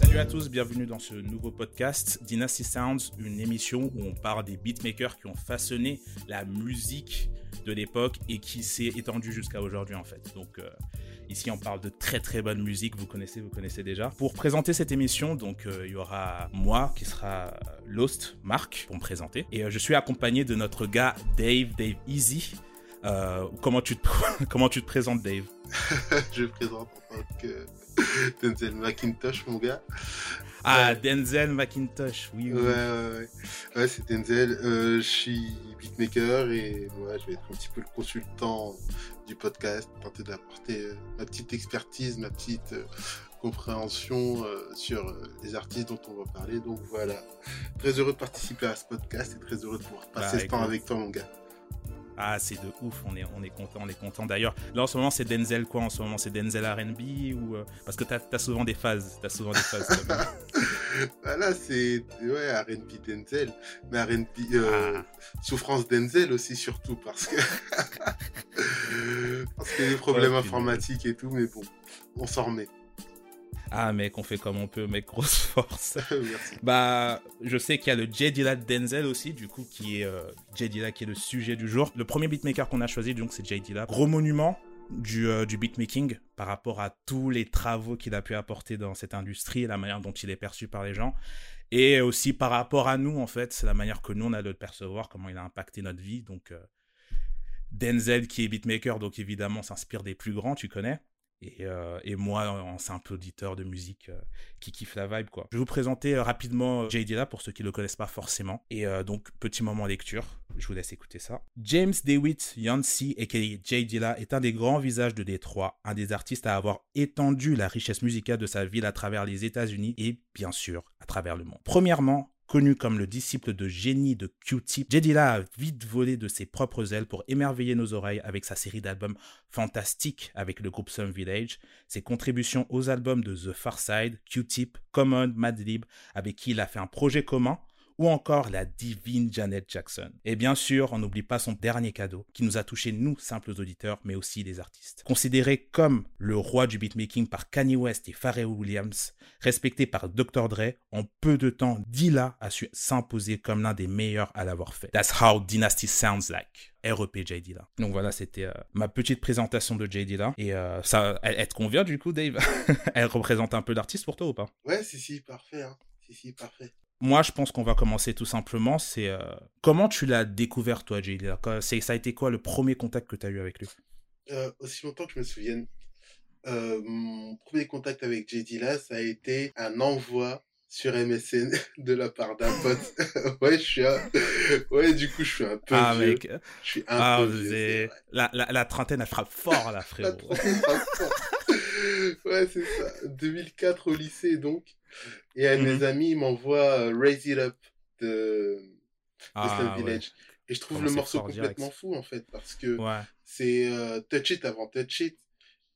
Salut à tous, bienvenue dans ce nouveau podcast Dynasty Sounds, une émission où on parle des beatmakers qui ont façonné la musique de l'époque et qui s'est étendue jusqu'à aujourd'hui en fait. Donc euh, ici on parle de très très bonne musique, vous connaissez, vous connaissez déjà. Pour présenter cette émission, donc euh, il y aura moi qui sera Lost, Marc, pour me présenter. Et euh, je suis accompagné de notre gars Dave, Dave Easy. Euh, comment, tu te, comment tu te présentes Dave? Je me présente en tant que Denzel McIntosh, mon gars. Ah, Denzel McIntosh, oui. oui. Ouais, ouais, ouais. Ouais, c'est Denzel. Euh, je suis beatmaker et moi, je vais être un petit peu le consultant du podcast, tenter d'apporter euh, ma petite expertise, ma petite euh, compréhension sur les artistes dont on va parler. Donc voilà. Très heureux de participer à ce podcast et très heureux de pouvoir passer Bah, ce temps avec toi, mon gars. Ah, c'est de ouf, on est, on est content, on est content. D'ailleurs, là en ce moment, c'est Denzel quoi En ce moment, c'est Denzel R&B ou euh, parce que t'as as souvent des phases, t'as souvent des phases. même. Voilà, c'est ouais, R&B Denzel, mais R&B euh, Ah. souffrance Denzel aussi surtout parce que parce qu'il y a des problèmes Ouais, informatiques et tout, mais bon, on s'en remet. Ah, mec, on fait comme on peut, mec, grosse force. Merci. Bah, je sais qu'il y a le J Dilla de Denzel aussi, du coup, qui est euh, J Dilla qui est le sujet du jour. Le premier beatmaker qu'on a choisi, donc, c'est J Dilla. Gros monument du, euh, du beatmaking par rapport à tous les travaux qu'il a pu apporter dans cette industrie la manière dont il est perçu par les gens. Et aussi par rapport à nous, en fait, c'est la manière que nous, on a de le percevoir, comment il a impacté notre vie. Donc, euh, Denzel, qui est beatmaker, donc évidemment, s'inspire des plus grands, tu connais. Et, euh, et moi, en simple auditeur de musique euh, qui kiffe la vibe, quoi. Je vais vous présenter euh, rapidement Jay Dilla pour ceux qui le connaissent pas forcément. Et donc, petit moment lecture. Je vous laisse écouter ça. James DeWitt Yancey, aka Jay Dilla, est un des grands visages de Détroit, un des artistes à avoir étendu la richesse musicale de sa ville à travers les États-Unis et, bien sûr, à travers le monde. Premièrement, Connu comme le disciple de génie de Q-Tip, Jay Dilla a vite volé de ses propres ailes pour émerveiller nos oreilles avec sa série d'albums fantastiques avec le groupe Sun Village, ses contributions aux albums de The Far Side, Q-Tip, Common, Madlib, avec qui il a fait un projet commun, ou encore la divine Janet Jackson. Et bien sûr, on n'oublie pas son dernier cadeau, qui nous a touché nous, simples auditeurs, mais aussi les artistes. Considéré comme le roi du beatmaking par Kanye West et Pharrell Williams, respecté par Dr. Dre, en peu de temps, Dilla a su s'imposer comme l'un des meilleurs à l'avoir fait. That's how Dynasty sounds like. REP J Dilla. Donc voilà, c'était euh, ma petite présentation de J Dilla. Et euh, ça, elle, te convient du coup, Dave? Elle représente un peu l'artiste pour toi ou pas? Ouais, si, si, parfait. Hein. Si, si, parfait. Moi, je pense qu'on va commencer tout simplement. C'est euh, comment tu l'as découvert, toi, Jay? Ça a été quoi le premier contact que tu as eu avec lui? Euh, aussi longtemps que je me souvienne, euh, mon premier contact avec J. Dilla, ça a été un envoi sur MSN de la part d'un pote. ouais, je suis un... Ouais, du coup, je suis un peu Ah, vieux. mec. Je suis un Ah, peu vieux, la, la, la trentaine, elle frappe fort, là, La frérot. trentaine, ça sort. Ouais, c'est ça. 2004 au lycée, donc. Et un de Mhm. mes amis il m'envoie euh, Raise It Up de, de Ah, ouais. Village. Et je trouve Comment le morceau direct. complètement fou, en fait, parce que Ouais. c'est euh, Touch It avant Touch It.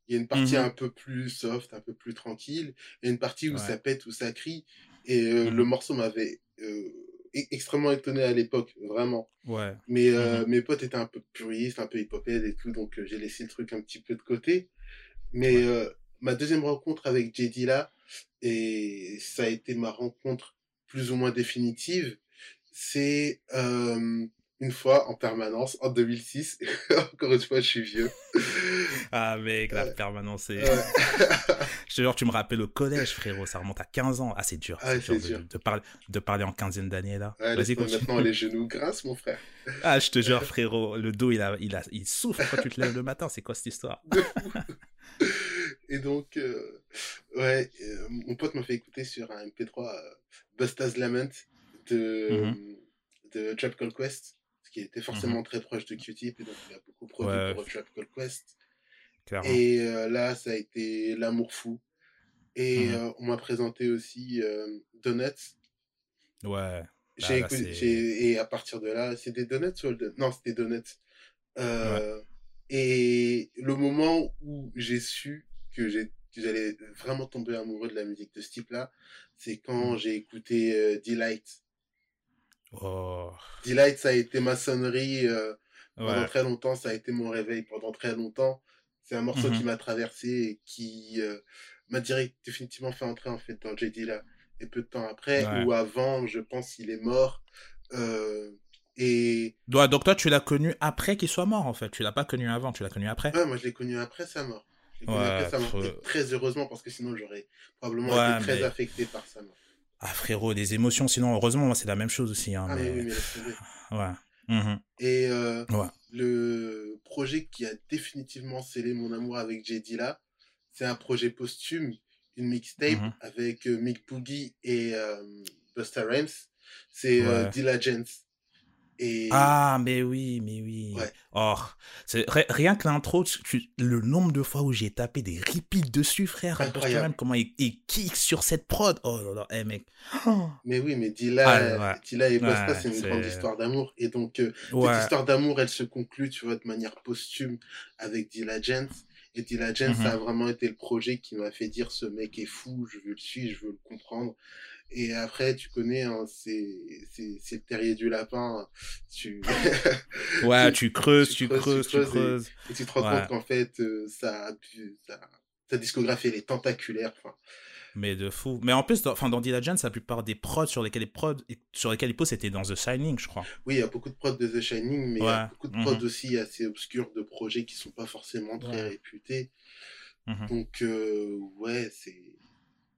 Il y a une partie Mhm. un peu plus soft, un peu plus tranquille, et une partie où Ouais. ça pète, où ça crie. Et euh, Mhm. le morceau m'avait euh, e- extrêmement étonné à l'époque, vraiment. Ouais. Mais Mhm. mes potes étaient un peu puristes, un peu hip-hophead et tout, donc j'ai laissé le truc un petit peu de côté. Mais Ouais. euh, ma deuxième rencontre avec J. Dilla, et ça a été ma rencontre plus ou moins définitive, c'est euh, une fois en permanence, en 2006. Encore une fois, je suis vieux. Ah, mec, la Ouais. permanence, c'est. Ouais. Je te jure, tu me rappelles au collège, frérot. Ça remonte à 15 ans. Ah, c'est dur. Ah, dur, de, de parler, de parler en quinzaine d'années, là. Ouais, Vas-y, maintenant les genoux grâce, mon frère. Ah, je te jure, frérot, le dos, il, a, il, a, il souffre quand tu te lèves le matin. C'est quoi cette histoire? Et donc, euh, ouais, euh, mon pote m'a fait écouter sur un MP3 euh, Busta's Lament de, Mhm. de Trap Call Quest, ce qui était forcément très proche de Q-Tip, et donc il a beaucoup produit Ouais. pour Trap Call Quest. Clairement. Et euh, là, ça a été l'amour fou. Et Mhm. on m'a présenté aussi Donuts. Ouais. Là, écouté- et à partir de là, c'est des donuts ou Non, c'était donuts. Euh, Et le moment où j'ai su que j'allais vraiment tomber amoureux de la musique de ce type-là, c'est quand Mhm. j'ai écouté euh, Delight. Oh. Delight, ça a été ma sonnerie euh, pendant Ouais. très longtemps, ça a été mon réveil pendant très longtemps. C'est un morceau qui m'a traversé et qui euh, m'a direct définitivement fait entrer en fait dans J Dilla. Et peu de temps après, Ouais. ou avant, je pense qu'il est mort. Euh, et donc toi, tu l'as connu après qu'il soit mort, en fait. Tu l'as pas connu avant, tu l'as connu après. ouais, moi je l'ai connu après sa mort. Je l'ai connu Ouais, après sa mort. faut- Et très heureusement parce que sinon j'aurais probablement Ouais, été très mais- affecté par sa mort. Ah, frérot, des émotions, sinon, heureusement, moi, c'est la même chose aussi. Hein, Ah mais mais... oui, mais tomber. Ouais. Mhm. Et euh, Ouais. le projet qui a définitivement scellé mon amour avec J Dilla, c'est un projet posthume, une mixtape Mhm. avec euh, Mick Boogie et euh, Busta Rhymes. C'est euh, Ouais. Dilla. Et Ah, mais oui, mais oui. Ouais. Oh, rien que l'intro, le nombre de fois où j'ai tapé des repeats dessus, frère. Incroyable. Rhymes, comment il, il kick sur cette prod. Oh là là, eh mec. Oh. mais oui, mais Dilla, Ah, ouais. Et Ouais, c'est une grande histoire d'amour. Et donc, euh, cette histoire d'amour, elle se conclut, tu vois, de manière posthume avec Dilla Gents. Et Dilla Gents, Mhm. ça a vraiment été le projet qui m'a fait dire ce mec est fou, je veux le suivre, je veux le comprendre. Et après, tu connais, hein, c'est c'est c'est le terrier du lapin. Tu... Ouais, tu- tu creuses, tu tu creuses, tu creuses et- tu te rends Ouais. compte qu'en fait, euh, ça, ça, sa discographie, elle est tentaculaire. Enfin, Mais de fou. Mais en plus, dans, dans Dilla Jones, la plupart des prods sur lesquels les prods, sur lesquels il pose, c'était dans The Shining, je crois. oui, il y a beaucoup de prods de The Shining, mais il y a Ouais. beaucoup de prods Mhm. aussi assez obscurs de projets qui sont pas forcément très Ouais. réputés. Mhm. Donc, euh, ouais, c'est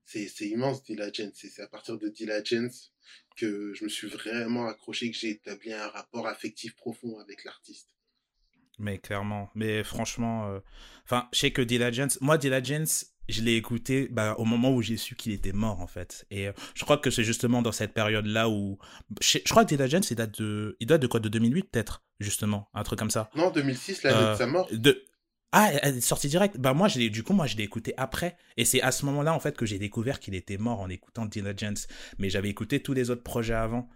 c'est immense. Et c'est à partir de Dilla Gents que je me suis vraiment accroché, que j'ai établi un rapport affectif profond avec l'artiste. Mais clairement. Mais franchement, euh, enfin, je sais que Jones, moi, Jones, je l'ai écouté bah, au moment où j'ai su qu'il était mort, en fait. Et euh, je crois que c'est justement dans cette période-là où. Je, je crois que Jones, il date de, il date de quoi? De 2008, peut-être, justement. Un truc comme ça. Non, 2006, l'année Euh, de sa mort. De... Ah, elle est sortie direct. Bah moi, du coup, moi, je l'ai écouté après. Et c'est à ce moment-là, en fait, que j'ai découvert qu'il était mort en écoutant Jones. Mais j'avais écouté tous les autres projets avant.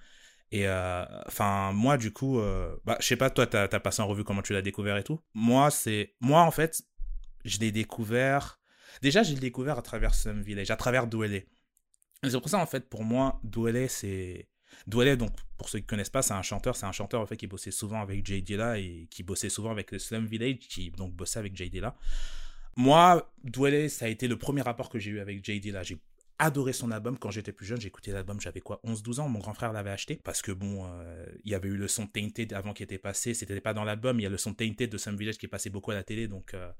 Et euh, enfin, moi, du coup, euh, bah, je sais pas, toi, t'as as passé en revue comment tu l'as découvert et tout. Moi, c'est, moi, en fait, je l'ai découvert. Déjà, j'ai découvert à travers Some Village, à travers Douele. Et C'est pour ça, en fait, pour moi, Douele, c'est. Douele, donc, pour ceux qui connaissent pas, c'est un chanteur. C'est un chanteur, en fait, qui bossait souvent avec Jay Dilla et qui bossait souvent avec le Slum Village, qui donc bossait avec Jay Dilla. Moi, Douele, ça a été le premier rapport que j'ai eu avec Jay Dilla. J'ai adoré son album quand j'étais plus jeune. Écouté l'album, j'avais quoi, 11-12 ans. Mon grand frère l'avait acheté parce que bon, euh, il y avait eu le son Tainted avant qui était passé. C'était pas dans l'album, il y a le son Tainted de Some Village qui est passé beaucoup à la télé. Donc, euh,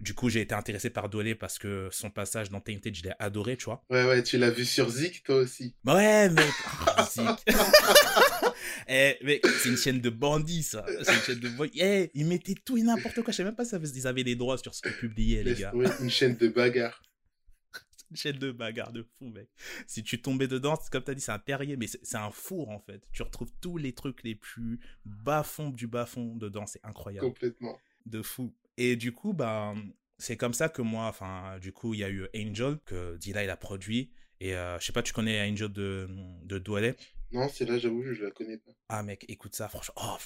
du coup, j'ai été intéressé par Douele parce que son passage dans Tainted, je l'ai adoré, tu vois. Ouais, ouais, tu l'as vu sur Zik, toi aussi. Bah Ouais, mec. Ah, Zik. eh, mec, c'est une chaîne de bandits, ça. C'est une chaîne de bandits. Eh, ils mettaient tout et n'importe quoi. Je sais même pas s'ils avaient les droits sur ce qu'ils publiaient, les gars. tomber, une chaîne de bagarre. Une chaîne de bagarre de fou, mec. Si tu tombais dedans, comme t'as dit, c'est un terrier, mais c'est un four, en fait. Tu retrouves tous les trucs les plus bas-fonds du bas-fond dedans. C'est incroyable. Complètement. De fou. Et du coup, bah, c'est comme ça que moi, enfin, du coup, il y a eu Angel, que Dilla, il a produit. Et euh, je sais pas, tu connais Angel de, de Doualet Non, c'est là, j'avoue, je la connais pas. Ah mec, écoute ça, franchement. oh,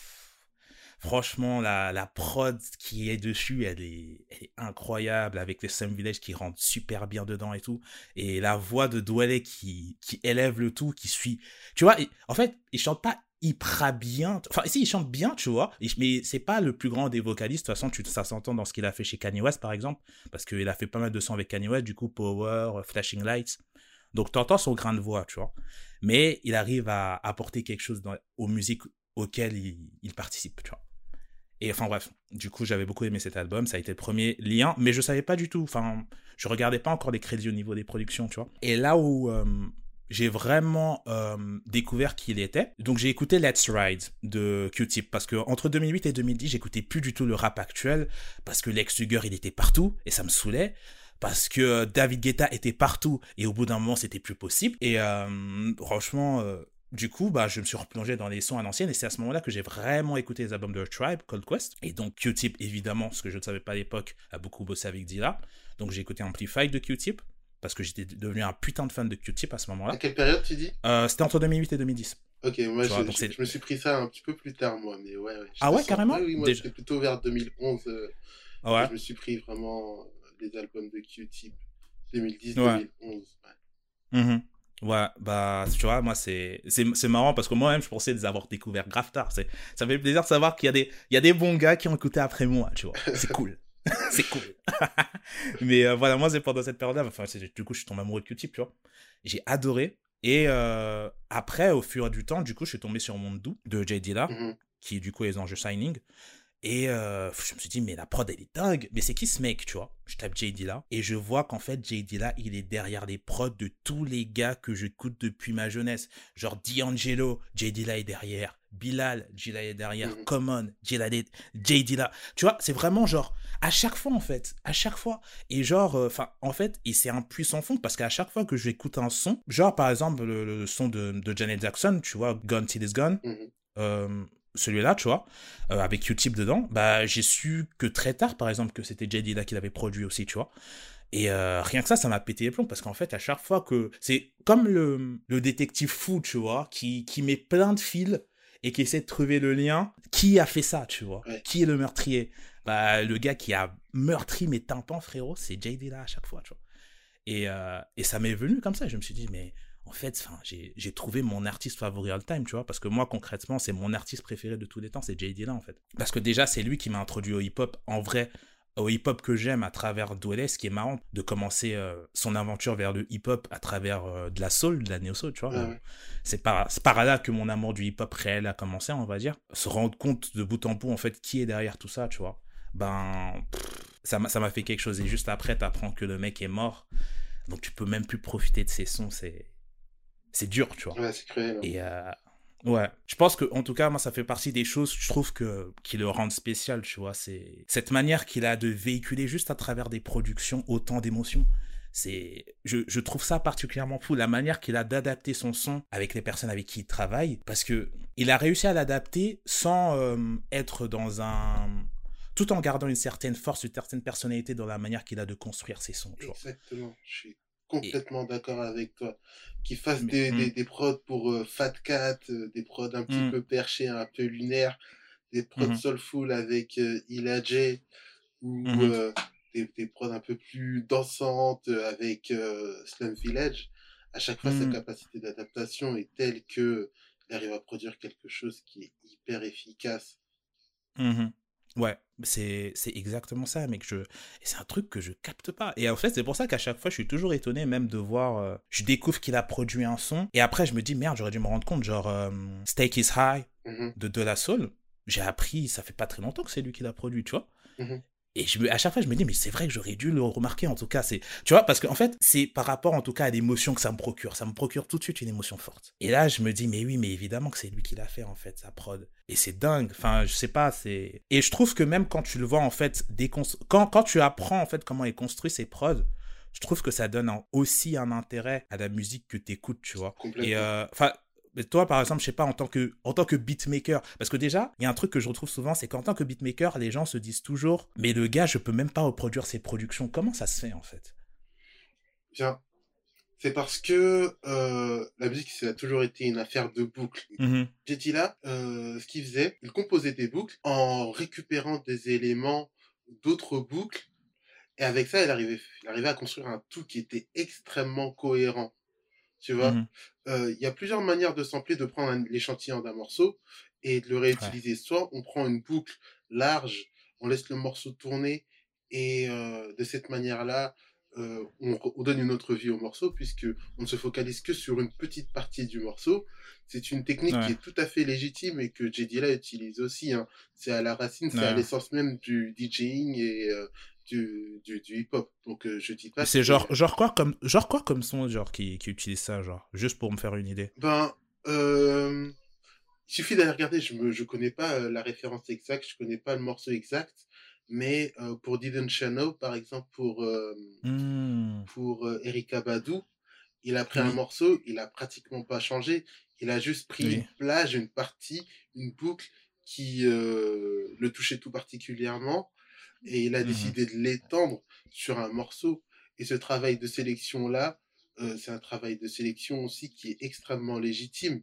franchement, la, la prod qui est dessus, elle est, elle est incroyable, avec les Sam Village qui rentrent super bien dedans et tout. Et la voix de Doualet qui, qui élève le tout, qui suit. Tu vois, en fait, il chante pas hyper bien. Enfin, si, il chante bien, tu vois, mais c'est pas le plus grand des vocalistes. De toute façon, tu, ça s'entend dans ce qu'il a fait chez Kanye West, par exemple, parce qu'il a fait pas mal de sons avec Kanye West, du coup, Power, Flashing Lights. Donc, t'entends son grain de voix, tu vois. Mais il arrive à apporter quelque chose aux musiques auxquelles il, il participe, tu vois. Et enfin bref, du coup j'avais beaucoup aimé cet album, ça a été le premier lien, mais je savais pas du tout, enfin je regardais pas encore les crédits au niveau des productions, tu vois. Et là où euh, j'ai vraiment euh, découvert qui il était, donc j'ai écouté Let's Ride de Q-Tip, parce que entre 2008 et 2010 j'écoutais plus du tout le rap actuel, parce que Lex Luger il était partout, et ça me saoulait, parce que David Guetta était partout, et au bout d'un moment c'était plus possible, et euh, franchement... euh, du coup, bah, je me suis replongé dans les sons à l'ancienne et c'est à ce moment-là que j'ai vraiment écouté les albums de Tribe, Cold Quest. Et donc Q-Tip, évidemment, ce que je ne savais pas à l'époque, a beaucoup bossé avec Dilla. Donc j'ai écouté Amplified de Q-Tip parce que j'étais devenu un putain de fan de Q-Tip à ce À moment-là. quelle période tu dis? Euh, C'était entre 2008 et 2010. Ok, moi vois, je, me suis pris ça un petit peu plus tard, moi, mais ouais. ouais Ah ouais, carrément ouais, Oui, moi Déjà- j'étais plutôt vers 2011. euh, Ah Ouais. Je me suis pris vraiment euh, les albums de Q-Tip 2010-2011. Ouais. ouais. Mhm. Ouais, bah, tu vois, moi, c'est, marrant parce que moi-même, je pensais les avoir découverts grave tard. Ça fait plaisir de savoir qu'il y a des, il y a des bons gars qui ont écouté après moi, tu vois. C'est cool. c'est cool. mais euh, voilà, moi, c'est pendant cette période-là, enfin, du coup, je suis tombé amoureux de Q-Tip, tu vois. J'ai adoré. Et euh, après, au fur et du temps, du coup, je suis tombé sur Monde Doux de J. Dilla, mm-hmm. qui du coup est les enjeux Shining. Et euh, je me suis dit, mais la prod, elle est dingue. Mais c'est qui ce mec, tu vois? Je tape J. Dilla et je vois qu'en fait, J. Dilla, il est derrière les prods de tous les gars que j'écoute depuis ma jeunesse. Genre D'Angelo, J. Dilla est derrière. Bilal, J. Dilla est derrière. Mm-hmm. Common, J. Dilla. Tu vois, c'est vraiment genre, à chaque fois, en fait. À chaque fois. Et genre, euh, enfin, en fait, et c'est un puissant fond parce qu'à chaque fois que j'écoute un son, genre par exemple le, son de, de, Janet Jackson, tu vois, Gone Till Is Gone. Mm-hmm. Euh, celui-là, tu vois, euh, avec Q-Tip dedans, bah, j'ai su que très tard, par exemple, que c'était J. Dilla qui l'avait produit aussi, tu vois. Et euh, rien que ça, ça m'a pété les plombs parce qu'en fait, à chaque fois que. C'est comme le, le, détective fou, tu vois, qui, qui met plein de fils et qui essaie de trouver le lien. Qui a fait ça, tu vois? Qui est le meurtrier? Bah, le gars qui a meurtri mes tympans, frérot, c'est J. Dilla à chaque fois, tu vois. Et, euh, et ça m'est venu comme ça. Je me suis dit, mais en fait, j'ai trouvé mon artiste favori all time, tu vois, parce que moi, concrètement, c'est mon artiste préféré de tous les temps, c'est Jay Dilla, en fait. Parce que déjà, c'est lui qui m'a introduit au hip-hop, en vrai, au hip-hop que j'aime à travers Dwelle, ce qui est marrant, de commencer euh, son aventure vers le hip-hop à travers euh, de la soul, de la néo-soul, tu vois. C'est par, par là que mon amour du hip-hop réel a commencé, on va dire. Se rendre compte de bout en bout, en fait, qui est derrière tout ça, tu vois. Ben, ça m'a fait quelque chose. Et juste après, t'apprends que le mec est mort. Donc tu peux même plus profiter de ses sons, c'est c'est dur, tu vois. Ouais, c'est cruel. Et euh, ouais, je pense que en tout cas, moi, ça fait partie des choses, je trouve que qui le rendent spécial, tu vois. C'est cette manière qu'il a de véhiculer juste à travers des productions autant d'émotions. C'est, je, je, trouve ça particulièrement fou, la manière qu'il a d'adapter son son avec les personnes avec qui il travaille, parce que il a réussi à l'adapter sans euh, être dans un, tout en gardant une certaine force, une certaine personnalité dans la manière qu'il a de construire ses sons. Exactement. Je suis complètement d'accord avec toi. Qu'ils fassent des, des, mmh. des, prods pour euh, Fat Cat, euh, des prods un petit mmh. peu perchés, un peu lunaires, des prods mmh. soulful avec euh, Ila J, ou des, des, prods un peu plus dansantes avec Slum Village. À chaque fois, sa capacité d'adaptation est telle que il arrive à produire quelque chose qui est hyper efficace. Ouais, c'est exactement ça, mec. Je... c'est un truc que je capte pas. Et en fait, c'est pour ça qu'à chaque fois, je suis toujours étonné même de voir. Euh, je découvre qu'il a produit un son. Et après, je me dis, merde, j'aurais dû me rendre compte. Genre, euh, Steak is High mm-hmm. de De La Soul. J'ai appris, ça fait pas très longtemps que c'est lui qui l'a produit, tu vois. Mm-hmm. Et je à chaque fois, je me dis, mais c'est vrai que j'aurais dû le remarquer, en tout cas. c'est Tu vois, parce qu'en fait, c'est par rapport, en tout cas, à l'émotion que ça me procure. Ça me procure tout de suite une émotion forte. Et là, je me dis, mais oui, mais évidemment que c'est lui qui l'a fait, en fait, sa prod. Et c'est dingue. Enfin, je sais pas, c'est. Et je trouve que même quand tu le vois, en fait, quand, quand tu apprends, en fait, comment il construit ses prods, je trouve que ça donne aussi un intérêt à la musique que tu écoutes, tu vois. Et euh, toi, par exemple, je sais pas, en tant que, en tant que beatmaker, parce que déjà, il y a un truc que je retrouve souvent, c'est qu'en tant que beatmaker, les gens se disent toujours, mais le gars, je peux même pas reproduire ses productions. Comment ça se fait, en fait? Bien. C'est parce que euh, la musique, ça a toujours été une affaire de boucles. J'ai dit là, euh, ce qu'il faisait, il composait des boucles en récupérant des éléments d'autres boucles. Et avec ça, il arrivait, il arrivait à construire un tout qui était extrêmement cohérent. Tu vois mmh Il y a plusieurs manières de sampler, de prendre l'échantillon d'un morceau et de le réutiliser. Soit on prend une boucle large, on laisse le morceau tourner et de cette manière-là, on, donne une autre vie au morceau puisque on ne se focalise que sur une petite partie du morceau. C'est une technique qui est tout à fait légitime et que Jedila utilise aussi. Hein. C'est à la racine, c'est à l'essence même du DJing et du, du, hip-hop. Donc euh, je dis pas. C'est genre, genre quoi comme genre quoi comme son genre qui, qui utilise ça genre juste pour me faire une idée? Ben euh, il suffit d'aller regarder. Je me je connais pas euh, la référence exacte, je connais pas le morceau exact, mais pour Didn't Channel par exemple pour mmh. pour Erika Badou, il a pris un morceau, il a pratiquement pas changé, il a juste pris une plage, une partie, une boucle qui le touchait tout particulièrement et il a mmh décidé de l'étendre sur un morceau. Et ce travail de sélection-là, euh, c'est un travail de sélection aussi qui est extrêmement légitime.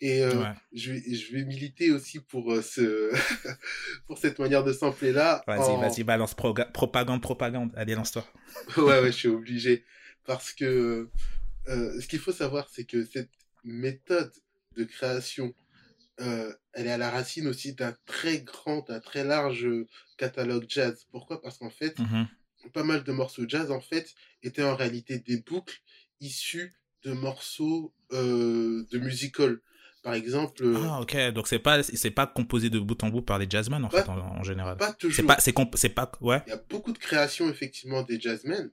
Et euh, je, vais, je vais militer aussi pour, euh, ce pour cette manière de sampler-là. Vas-y, vas-y, balance propagande, propagande. Allez, lance-toi. ouais, ouais, je suis obligé. Parce que ce qu'il faut savoir, c'est que cette méthode de création euh, elle est à la racine aussi d'un très grand, d'un très large catalogue jazz. Pourquoi? Parce qu'en fait, Mhm. pas mal de morceaux jazz, en fait, étaient en réalité des boucles issues de morceaux euh, de musical. Par exemple, euh, Ah, ok. Donc, c'est pas, c'est pas composé de bout en bout par les jazzmen, en Pas- fait, en, en général. pas toujours. C'est pas, c'est pas, ouais. Il y a beaucoup de créations, effectivement, des jazzmen,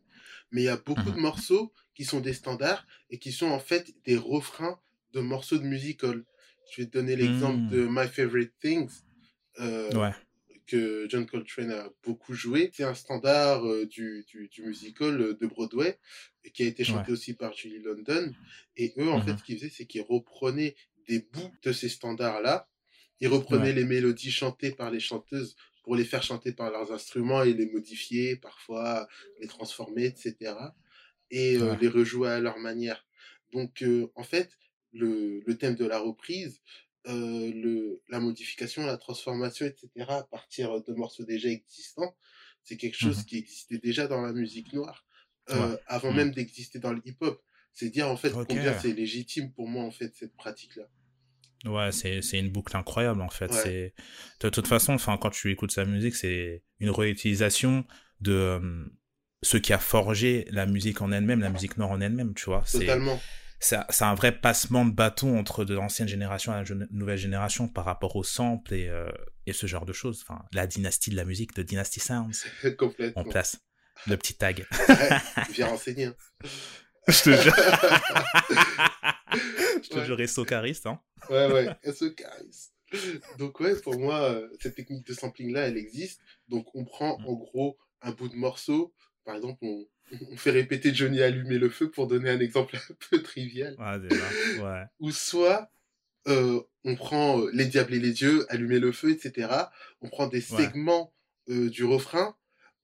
mais il y a beaucoup Mhm. de morceaux qui sont des standards et qui sont en fait des refrains de morceaux de musical. Je vais te donner l'exemple Mhm. de My Favorite Things, euh, Ouais. que John Coltrane a beaucoup joué. C'est un standard euh, du, du, du musical euh, de Broadway qui a été chanté aussi par Julie London. Et eux, en fait, ce qu'ils faisaient, c'est qu'ils reprenaient des bouts de ces standards-là. Ils reprenaient Ouais. les mélodies chantées par les chanteuses pour les faire chanter par leurs instruments et les modifier, parfois les transformer, etc. Et les rejouer à leur manière. Donc, en fait, le, le thème de la reprise, euh, le, la modification, la transformation, etc., à partir de morceaux déjà existants, c'est quelque chose Mhm. qui existait déjà dans la musique noire, euh, Ouais. avant Mhm. même d'exister dans le hip-hop. C'est dire, en fait, combien c'est légitime pour moi, en fait, cette pratique-là. Ouais, c'est, c'est une boucle incroyable, en fait. Ouais. C'est, de toute façon, enfin, quand tu écoutes sa musique, c'est une réutilisation de euh, ce qui a forgé la musique en elle-même, la musique noire en elle-même, tu vois. Totalement. c'est, c'est un vrai passement de bâton entre de l'ancienne génération et la nouvelle génération par rapport au sample et, euh, et ce genre de choses. Enfin, la dynastie de la musique, de Dynasty Sounds, Complètement. en place. Le petit tag. Ouais, viens renseigner. hein. Je te jure. Je te Ouais. jure, resto cariste, hein. Ouais, ouais, caresse. Donc, ouais, pour moi, euh, cette technique de sampling-là, elle existe. Donc, on prend Mm. en gros un bout de morceau. Par exemple, on, on fait répéter Johnny allumer le feu pour donner un exemple un peu trivial. Ouais, déjà. Ouais. Ou soit, euh, on prend euh, Les Diables et les Dieux, allumer le feu, etc. On prend des Ouais. segments euh, du refrain,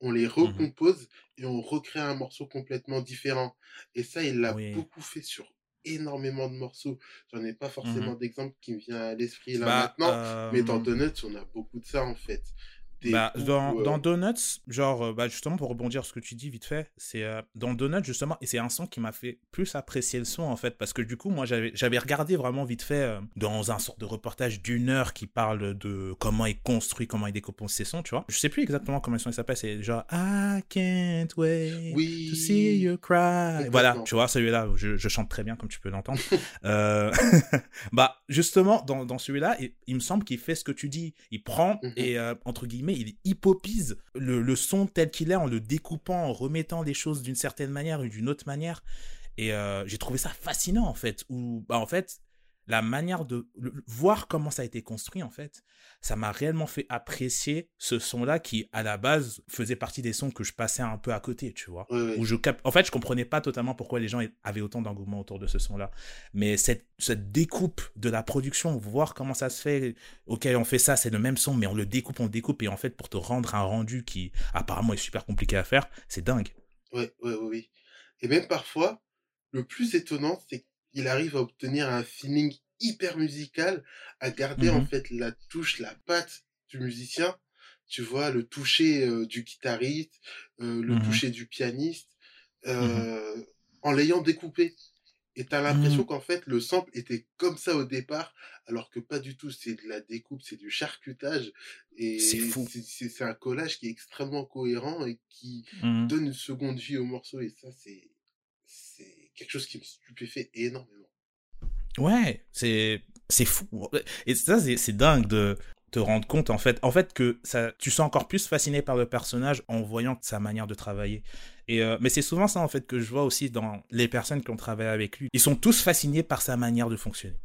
on les recompose et on recrée un morceau complètement différent. Et ça, il l'a Oui. beaucoup fait sur énormément de morceaux. J'en ai pas forcément d'exemple qui me vient à l'esprit là Bah, maintenant. Mais dans Donuts, on a beaucoup de ça en fait. Des Bah, dans, euh, dans Donuts, genre, euh, bah, justement, pour rebondir sur ce que tu dis vite fait, c'est euh, dans Donuts, justement, et c'est un son qui m'a fait plus apprécier le son, en fait, parce que du coup, moi, j'avais regardé vraiment vite fait euh, dans un sort de reportage d'une heure qui parle de comment il construit, comment il décompose ses sons, tu vois. Je sais plus exactement comment le son il s'appelle, c'est genre I can't wait Oui. to see you cry. Voilà, tu vois, celui-là, je, je chante très bien, comme tu peux l'entendre. Bah, justement, dans, dans celui-là, il, il me semble qu'il fait ce que tu dis. Il prend Mhm. et, entre guillemets, il hypopise le, son tel qu'il est en le découpant, en remettant les choses d'une certaine manière ou d'une autre manière. Et euh, j'ai trouvé ça fascinant, en fait. Où, bah, en fait, la manière de le- voir comment ça a été construit, en fait, ça m'a réellement fait apprécier ce son-là qui, à la base, faisait partie des sons que je passais un peu à côté, tu vois où je cap... En fait, je comprenais pas totalement pourquoi les gens avaient autant d'engouement autour de ce son-là. Mais cette, cette découpe de la production, voir comment ça se fait, ok, on fait ça, c'est le même son, mais on le découpe, on le découpe, et en fait, pour te rendre un rendu qui apparemment est super compliqué à faire, c'est dingue. Ouais, ouais, oui. Et même parfois, le plus étonnant, c'est qu'il arrive à obtenir un feeling hyper musical, à garder en Mhm. fait la touche, la patte du musicien. Tu vois, le toucher euh, du guitariste, euh, le Mhm. toucher du pianiste, euh, en l'ayant découpé. Et t'as l'impression qu'en fait, le sample était comme ça au départ, alors que pas du tout. C'est de la découpe, c'est du charcutage. Et C'est un collage qui est extrêmement cohérent et qui, donne une seconde vie au morceau et ça c'est quelque chose qui me stupéfait énormément. Ouais, c'est c'est fou. Et ça, c'est dingue de te rendre compte en fait, en fait que ça, tu sens encore plus fasciné par le personnage en voyant sa manière de travailler. Et euh, mais c'est souvent ça en fait que je vois aussi dans les personnes qui ont travaillé avec lui. Ils sont tous fascinés par sa manière de fonctionner.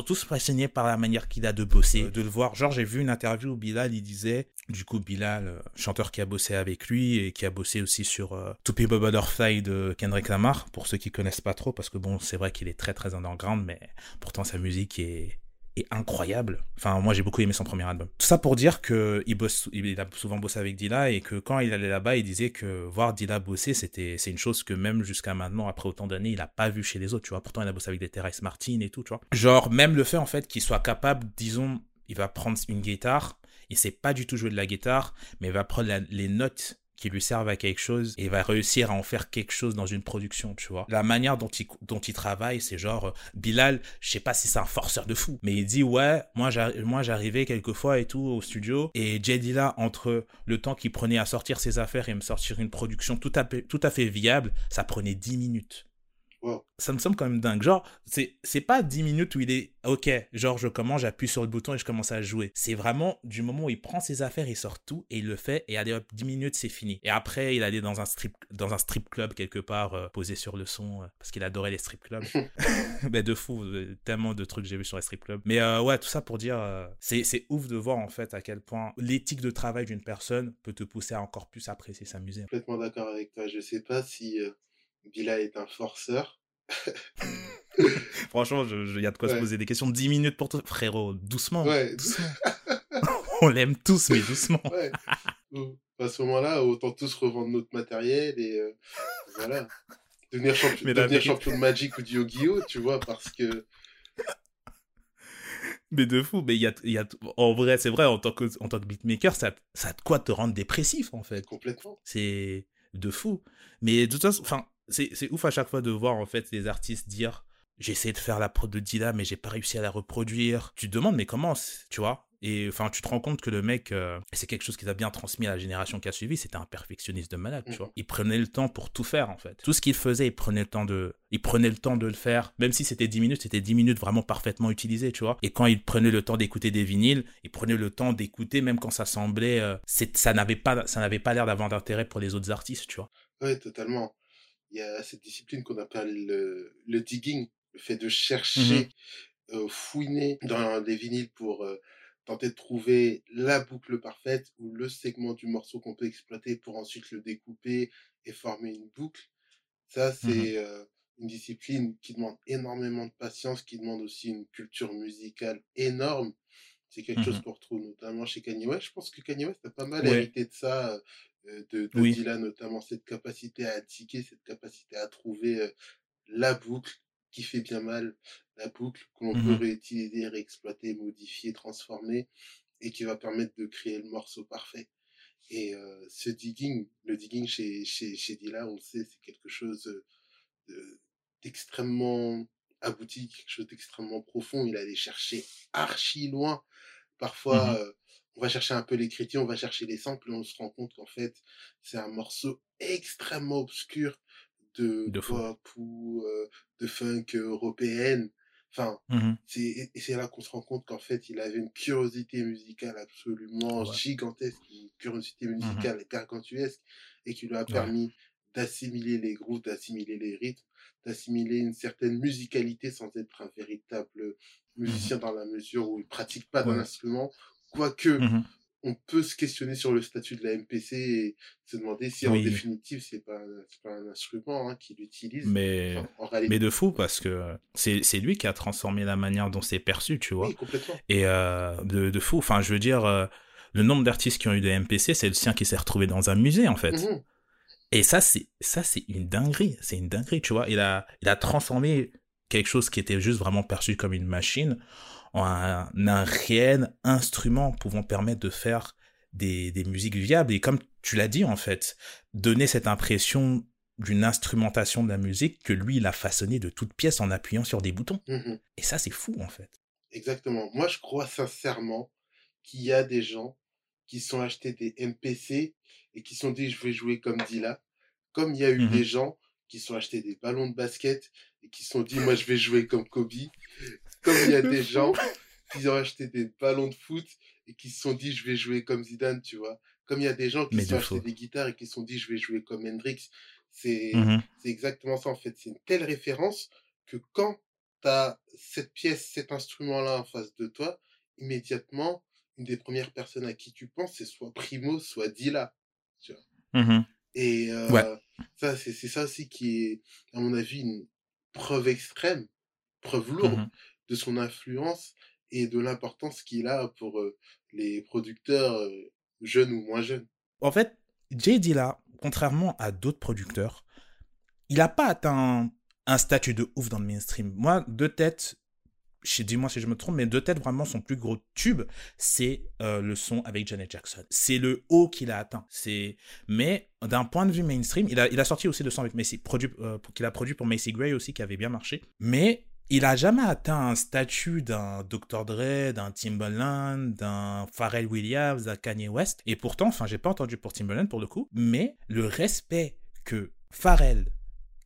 Tous fascinés par la manière qu'il a de bosser, de le voir. Genre j'ai vu une interview où Bilal il disait, du coup Bilal, euh, chanteur qui a bossé avec lui et qui a bossé aussi sur euh, To People Butterfly de Kendrick Lamar, pour ceux qui connaissent pas trop, parce que bon c'est vrai qu'il est très très underground, mais pourtant sa musique est est incroyable. Enfin, moi, j'ai beaucoup aimé son premier album. Tout ça pour dire que il bosse, il a souvent bossé avec Dilla et que quand il allait là-bas, il disait que voir Dilla bosser, c'était, c'est une chose que même jusqu'à maintenant, après autant d'années, il a pas vu chez les autres, tu vois. Pourtant, il a bossé avec des Terrace Martin et tout, tu vois. Genre, même le fait, en fait, qu'il soit capable, disons, il va prendre une guitare, il sait pas du tout jouer de la guitare, mais il va prendre les notes qui lui servent à quelque chose et va réussir à en faire quelque chose dans une production, tu vois. La manière dont il, dont il travaille, c'est genre, euh, Bilal, je sais pas si c'est un forceur de fou, mais il dit, ouais, moi, moi j'arrivais quelquefois et tout au studio et là, entre le temps qu'il prenait à sortir ses affaires et me sortir une production tout à, tout à fait viable, ça prenait 10 minutes. Ça me semble quand même dingue. Genre, c'est, c'est pas 10 minutes où il est OK, genre je commence, j'appuie sur le bouton et je commence à jouer. C'est vraiment du moment où il prend ses affaires, il sort tout et il le fait et allez hop, 10 minutes, c'est fini. Et après, il allait dans un strip, dans un strip club quelque part, euh, posé sur le son, euh, parce qu'il adorait les strip clubs. Mais de fou, euh, tellement de trucs que j'ai vu sur les strip clubs. Mais ouais, tout ça pour dire, c'est, c'est ouf de voir en fait à quel point l'éthique de travail d'une personne peut te pousser à encore plus apprécier, s'amuser. Complètement d'accord avec toi. Je sais pas si Bila est un forceur. Franchement, il y a de quoi se poser des questions. 10 minutes pour toi. Frérot, doucement. On l'aime tous, mais doucement. À ce moment-là, autant tous revendre notre matériel et euh, voilà. Devenir, champion, devenir champion de Magic ou de Yu-Gi-Oh! Tu vois, parce que. Mais de fou, mais il y a, y a, en vrai, c'est vrai, en tant que, en tant que beatmaker, ça, ça a de quoi te rendre dépressif, en fait. Complètement. C'est de fou. Mais de toute façon, enfin, c'est ouf à chaque fois de voir en fait les artistes dire j'ai essayé de faire la prod de Dila mais j'ai pas réussi à la reproduire. Tu te demandes mais comment, tu vois? Et enfin, tu te rends compte que le mec, euh, c'est quelque chose qu'il a bien transmis à la génération qui a suivi, c'était un perfectionniste de malade, tu vois. Mm. Il prenait le temps pour tout faire, en fait. Tout ce qu'il faisait, il prenait le temps de, il prenait le temps de le faire. Même si c'était 10 minutes, c'était 10 minutes vraiment parfaitement utilisées, tu vois. Et quand il prenait le temps d'écouter des vinyles, il prenait le temps d'écouter, même quand ça semblait, euh, ça n'avait pas, ça n'avait pas l'air d'avoir d'intérêt pour les autres artistes, tu vois. Ouais, totalement il y a cette discipline qu'on appelle le, le, digging, le fait de mmh chercher, euh, fouiner dans des vinyles pour euh, tenter de trouver la boucle parfaite ou le segment du morceau qu'on peut exploiter pour ensuite le découper et former une boucle. Ça, mmh c'est euh, une discipline qui demande énormément de patience, qui demande aussi une culture musicale énorme. C'est quelque chose mmh qu'on retrouve notamment chez Kanye West. Je pense que Kanye West a pas mal hérité de ça euh, de, de Dylan, notamment cette capacité à tiquer, cette capacité à trouver euh, la boucle qui fait bien mal, la boucle que l'on peut mmh réutiliser, réexploiter, modifier, transformer, et qui va permettre de créer le morceau parfait. Et euh, ce digging, le digging chez, chez, chez Dylan, on le sait, c'est quelque chose d'extrêmement abouti, quelque chose d'extrêmement profond. Il allait chercher archi loin. Mmh Parfois, on va chercher un peu l'écriture, on va chercher les samples, et on se rend compte qu'en fait, c'est un morceau extrêmement obscur de, pop ou euh, de funk européenne. Enfin, mmh c'est, et c'est là qu'on se rend compte qu'en fait, il avait une curiosité musicale absolument gigantesque, une curiosité mmh musicale et gargantuesque, et qui lui a permis d'assimiler les groupes, d'assimiler les rythmes, d'assimiler une certaine musicalité sans être un véritable mmh musicien dans la mesure où il pratique pas d'un instrument, Quoique, mmh on peut se questionner sur le statut de la MPC et se demander si en définitive c'est pas, pas un instrument hein, qu'il utilise. Mais, mais de fou parce que c'est lui qui a transformé la manière dont c'est perçu, tu vois. Oui, complètement. Et euh, de, de, fou. Enfin, je veux dire, euh, le nombre d'artistes qui ont eu des MPC, c'est le sien qui s'est retrouvé dans un musée en fait. Mmh et ça, c'est ça, c'est une dinguerie. C'est une dinguerie, tu vois. Il a, il a transformé quelque chose qui était juste vraiment perçu comme une machine un, un réel instrument pouvant permettre de faire des, des musiques viables. Et comme tu l'as dit, en fait, donner cette impression d'une instrumentation de la musique que lui, il a façonné de toutes pièces en appuyant sur des boutons. Mmh Et ça, c'est fou, en fait. Exactement. Moi, je crois sincèrement qu'il y a des gens qui sont achetés des MPC et qui sont dit, je vais jouer comme Dila. Comme il y a eu mmh des gens qui sont achetés des ballons de basket et qui sont dit, moi, je vais jouer comme Kobe. Comme il y a des gens qui ont acheté des ballons de foot et qui se sont dit, je vais jouer comme Zidane, tu vois. Comme il y a des gens qui se sont achetés des guitares et qui se sont dit, je vais jouer comme Hendrix. C'est mmh exactement ça, en fait. C'est une telle référence que quand tu as cette pièce, cet instrument-là en face de toi, immédiatement, une des premières personnes à qui tu penses, c'est soit Primo, soit Dila. Tu vois. Mmh et euh, ça, c'est ça aussi qui est, à mon avis, une preuve extrême, preuve lourde mmh de son influence et de l'importance qu'il a pour les producteurs jeunes ou moins jeunes. En fait, Jay Dilla, contrairement à d'autres producteurs, il n'a pas atteint un statut de ouf dans le mainstream. Moi, de tête, dis-moi si je me trompe, mais de tête, vraiment, son plus gros tube, c'est le son avec Janet Jackson. C'est le haut qu'il a atteint. C'est, mais d'un point de vue mainstream, il a, sorti aussi le son avec Macy, qu'il a produit pour Macy Gray aussi, qui avait bien marché. Mais il a jamais atteint un statut d'un Dr. Dre, d'un Timbaland, d'un Pharrell Williams, d'un Kanye West. Et pourtant, enfin, j'ai pas entendu pour Timbaland pour le coup, mais le respect que Pharrell,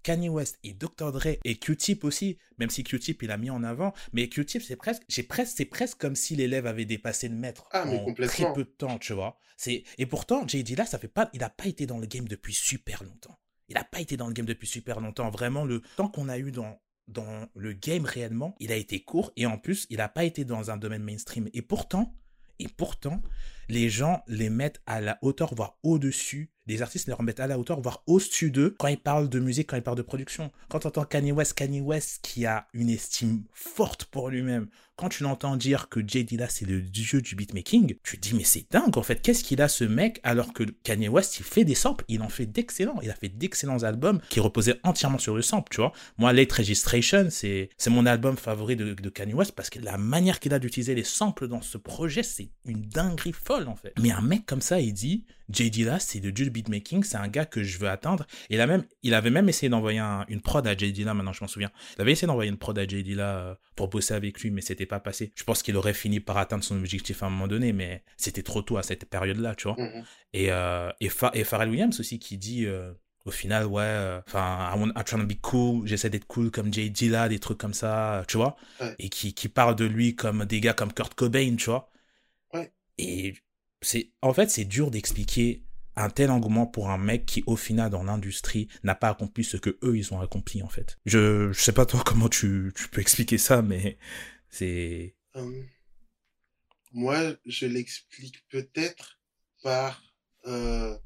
Kanye West et Dr. Dre et Q-Tip aussi, même si Q-Tip il a mis en avant, mais Q-Tip c'est presque, j'ai presque, c'est presque comme si l'élève avait dépassé le maître ah, en très peu de temps, tu vois. C'est et pourtant JD là, ça fait pas, il a pas été dans le game depuis super longtemps. Il a pas été dans le game depuis super longtemps. Vraiment, le temps qu'on a eu dans dans le game réellement, il a été court et en plus, il n'a pas été dans un domaine mainstream. Et pourtant, et pourtant, les gens les mettent à la hauteur, voire au-dessus. Les artistes les remettent à la hauteur, voire au-dessus d'eux quand ils parlent de musique, quand ils parlent de production. Quand tu entends Kanye West, Kanye West qui a une estime forte pour lui-même, quand tu l'entends dire que Jay Dilla c'est le dieu du beatmaking, tu te dis mais c'est dingue en fait, qu'est-ce qu'il a ce mec alors que Kanye West il fait des samples, il en fait d'excellents, il a fait d'excellents albums qui reposaient entièrement sur le sample, tu vois. Moi Late Registration c'est mon album favori de, de Kanye West parce que la manière qu'il a d'utiliser les samples dans ce projet c'est une dinguerie folle en fait. Mais un mec comme ça il dit Jay Dilla c'est le dieu du beatmaking, c'est un gars que je veux atteindre. Et il, a même, il avait même essayé d'envoyer une prod à Jay Dilla, maintenant je m'en souviens. Il avait essayé d'envoyer une prod à Jay Dilla euh, pour bosser avec lui, mais c'était pas passé. Je pense qu'il aurait fini par atteindre son objectif à un moment donné, mais c'était trop tôt à cette période-là, tu vois. Mhm. Et, euh, et, et, Pharrell Williams aussi qui dit. Euh, au final, ouais, enfin, I, want, I try to be cool, j'essaie d'être cool comme Jay Dilla, des trucs comme ça, tu vois, et qui, qui parle de lui comme des gars comme Kurt Cobain, tu vois. Ouais. Et c'est, en fait, c'est dur d'expliquer un tel engouement pour un mec qui, au final, dans l'industrie, n'a pas accompli ce que eux, ils ont accompli, en fait. Je, je sais pas toi comment tu, tu peux expliquer ça, mais c'est... Euh, moi, je l'explique peut-être par euh,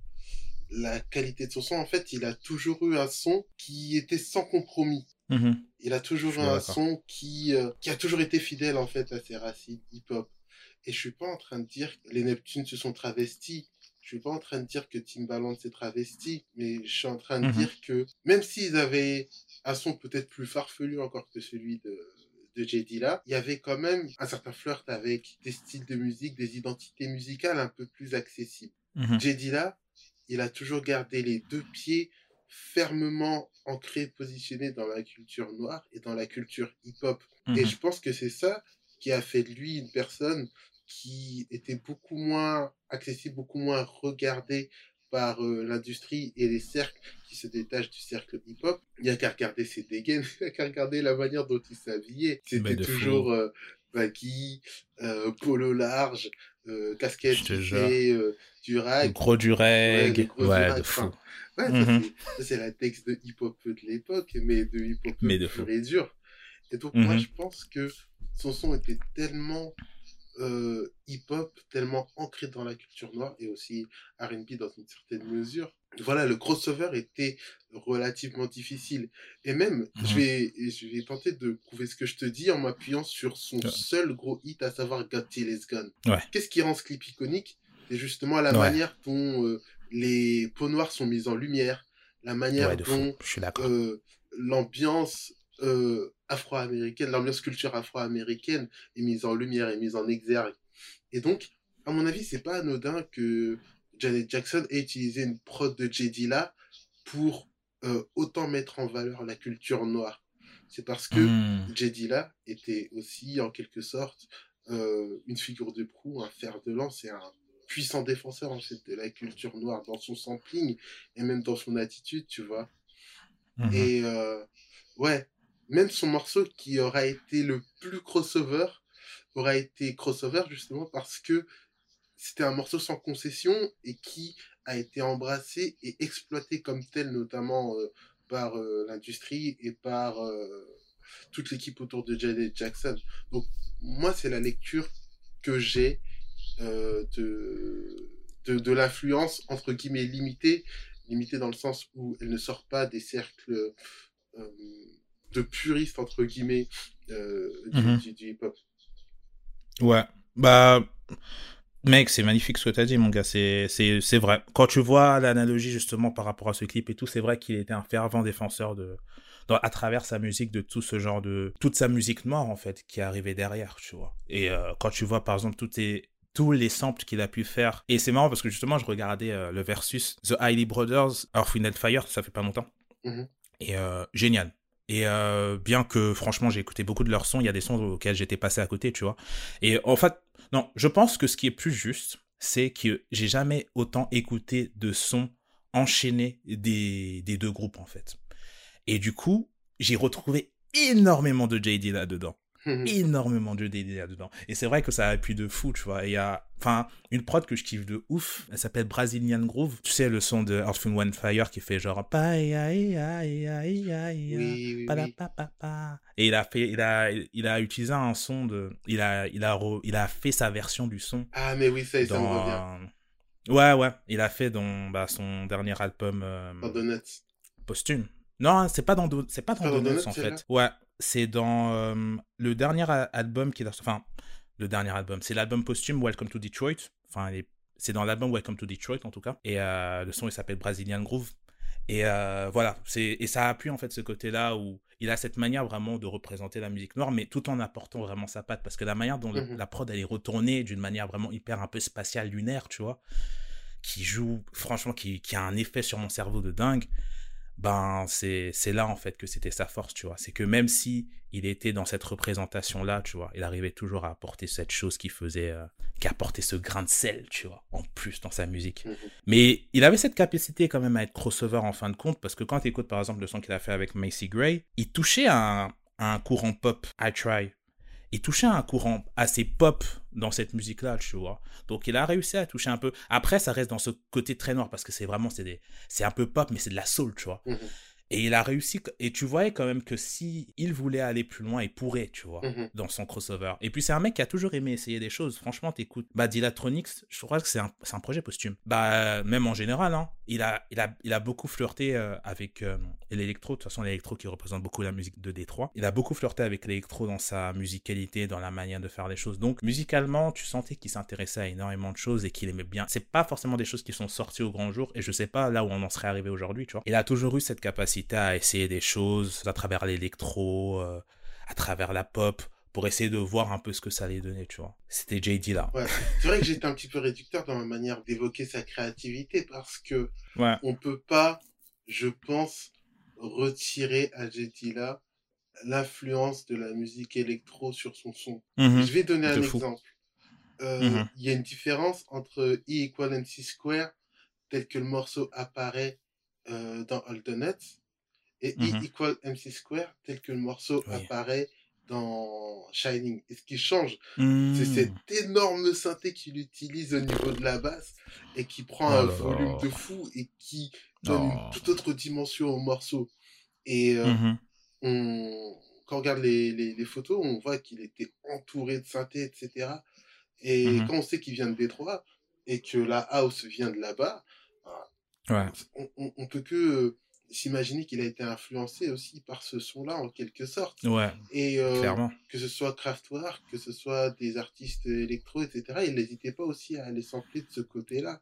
la qualité de son son. En fait, il a toujours eu un son qui était sans compromis. Mm-hmm. Il a toujours eu un son qui, euh, qui a toujours été fidèle, en fait, à ses racines hip-hop. Et je suis pas en train de dire que les Neptunes se sont travestis je suis pas en train de dire que Timbaland s'est travesti, mais je suis en train de mhm. dire que même s'ils avaient un son peut-être plus farfelu encore que celui de, de J. là, il y avait quand même un certain flirt avec des styles de musique, des identités musicales un peu plus accessibles. Mmh. J. là, il a toujours gardé les deux pieds fermement ancrés, positionnés dans la culture noire et dans la culture hip-hop. Et mhm. je pense que c'est ça qui a fait de lui une personne qui était beaucoup moins accessible, beaucoup moins regardé par euh, l'industrie et les cercles qui se détachent du cercle hip-hop. Il n'y a qu'à regarder ses dégaines, il n'y a qu'à regarder la manière dont il s'habillait. C'était toujours euh, baggy, euh, polo large, casquette du rag. Gros du rag, ouais, de fou. ouais, mhm. ça c'est la texte de hip-hop de l'époque, mais de hip-hop pur et dur. Et donc moi mhm. je pense que son son était tellement euh, hip-hop tellement ancré dans la culture noire et aussi R&B dans une certaine mesure. Voilà, le crossover était relativement difficile. Et même, je, mhm. vais, je vais tenter de prouver ce que je te dis en m'appuyant sur son seul gros hit, à savoir Got Till Is Gone. Qu'est-ce qui rend ce clip iconique? C'est justement la manière dont euh, les peaux noires sont mises en lumière, la manière dont euh, l'ambiance afro-américaine, l'ambiance culture afro-américaine est mise en lumière, est mise en exergue. Et donc, à mon avis, c'est pas anodin que Janet Jackson ait utilisé une prod de J. là pour euh, autant mettre en valeur la culture noire. C'est parce que mmh. J. là était aussi, en quelque sorte, euh, une figure de proue, un fer de lance et un puissant défenseur en fait, de la culture noire dans son sampling et même dans son attitude, tu vois. Mmh. Et euh, ouais, même son morceau qui aura été le plus crossover aura été crossover justement parce que c'était un morceau sans concession et qui a été embrassé et exploité comme tel notamment euh, par euh, l'industrie et par euh, toute l'équipe autour de Janet Jackson. Donc moi c'est la lecture que j'ai de, de, de l'influence entre guillemets limitée, limitée dans le sens où elle ne sort pas des cercles de puriste entre guillemets euh, mhm. du, hip-hop. Ouais, bah Mec, c'est magnifique ce que tu as dit, mon gars. C'est, vrai. Quand tu vois l'analogie, justement, par rapport à ce clip et tout, c'est vrai qu'il était un fervent défenseur de, à travers sa musique, de tout ce genre de, toute sa musique noire, en fait, qui est arrivée derrière, tu vois. Et euh, quand tu vois, par exemple, toutes les, tous les samples qu'il a pu faire. Et c'est marrant parce que justement, je regardais euh, le versus The Hailey Brothers, Earth, Wind Fire, ça fait pas longtemps. Mhm. Et euh, génial. Et euh, bien que franchement j'ai écouté beaucoup de leurs sons, il y a des sons auxquels j'étais passé à côté, tu vois. Et en fait, non, je pense que ce qui est plus juste, c'est que j'ai jamais autant écouté de sons enchaînés des, des deux groupes en fait. Et du coup, j'ai retrouvé énormément de JD là-dedans. Mhm. énormément de DD là-dedans. Et c'est vrai que ça appuie de fou, tu vois. Il y a, enfin, une prod que je kiffe de ouf, elle s'appelle Brazilian Groove. Tu sais, le son de Earth, One Fire qui fait genre. Et il a fait, il a, il a utilisé un son de. Il a, il a, il a fait sa version du son. Ah, mais oui, ça, ça me revient. Ouais, ouais. Il a fait dans bah, son dernier album. Euh... Donuts. Posthume. Non, c'est pas dans, c'est pas dans Donuts, en fait. Ouais, c'est dans euh, le dernier album qu'il a. Enfin, le dernier album. C'est l'album posthume Welcome to Detroit. Enfin, c'est dans l'album Welcome to Detroit en tout cas. Et euh, le son il s'appelle Brazilian Groove. Et euh, voilà, et ça appuie en fait ce côté-là où il a cette manière vraiment de représenter la musique noire, mais tout en apportant vraiment sa patte, parce que la manière dont mmh la prod elle est retournée d'une manière vraiment hyper un peu spatiale, lunaire, tu vois, qui joue, franchement, qui, qui a un effet sur mon cerveau de dingue ben c'est c'est là en fait que c'était sa force tu vois. C'est que même si il était dans cette représentation là tu vois il arrivait toujours à apporter cette chose qui faisait euh, qui apportait ce grain de sel tu vois en plus dans sa musique. Mhm. mais il avait cette capacité quand même à être crossover en fin de compte parce que quand tu écoutes par exemple le son qu'il a fait avec Macy Gray il touchait à un, à un courant pop I Try il touchait un courant assez pop dans cette musique-là, tu vois. Donc il a réussi à toucher un peu. Après, ça reste dans ce côté très noir parce que c'est vraiment, c'est un peu pop, mais c'est de la soul, tu vois. Mhm. Et il a réussi, et tu voyais quand même que si il voulait aller plus loin, il pourrait, tu vois, mhm. dans son crossover. Et puis c'est un mec qui a toujours aimé essayer des choses. Franchement, t'écoutes. Bah, Dilatronics, je crois que c'est un, un, projet posthume. Bah, même en général, hein, il a, il a, il a beaucoup flirté euh, avec euh, l'électro. De toute façon, l'électro qui représente beaucoup la musique de Détroit. Il a beaucoup flirté avec l'électro dans sa musicalité, dans la manière de faire les choses. Donc, musicalement, tu sentais qu'il s'intéressait à énormément de choses et qu'il aimait bien. C'est pas forcément des choses qui sont sorties au grand jour. Et je sais pas là où on en serait arrivé aujourd'hui, tu vois. Il a toujours eu cette capacité à essayer des choses à travers l'électro, euh, à travers la pop, pour essayer de voir un peu ce que ça allait donner, tu vois. C'était JD là. C'est vrai que j'étais un petit peu réducteur dans ma manière d'évoquer sa créativité parce que ouais. on peut pas, je pense, retirer à JD là l'influence de la musique électro sur son son. Mhm. Je vais donner un exemple. Euh, mhm. Il y a une différence entre E equal MC square tel que le morceau apparaît euh, dans Alternates et E mmh equal MC Square tel que le morceau apparaît dans Shining. Et ce qui change, c'est mmh. cette énorme synthé qu'il utilise au niveau de la basse et qui prend oh un volume de fou et qui donne une toute autre dimension au morceau. Et euh, mmh on, quand on regarde les, les, les photos, on voit qu'il était entouré de synthé, etc. Et quand on sait qu'il vient de Détroit et que la house vient de là-bas, on, on, peut que s'imaginer qu'il a été influencé aussi par ce son-là en quelque sorte. Ouais. Et euh, que ce soit Kraftwerk, que ce soit des artistes électro, etc. Il n'hésitait pas aussi à les sampler de ce côté-là.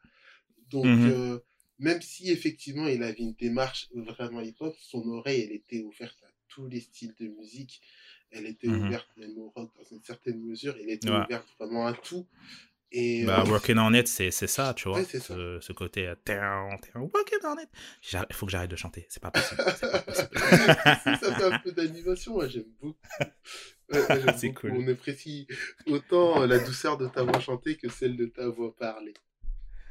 Donc mmh euh, même si effectivement il avait une démarche vraiment hip-hop, son oreille elle était ouverte à tous les styles de musique. Elle était mmh ouverte même au rock dans une certaine mesure. Elle était ouverte vraiment à tout. Et bah, euh, Working on it, c'est ça, tu vois. ce, ce, côté euh, Working on it. Il faut que j'arrête de chanter, c'est pas possible. Pas possible. ça fait un peu d'animation, moi j'aime beaucoup. c'est cool. On apprécie autant euh, la douceur de ta voix chantée que celle de ta voix parlée.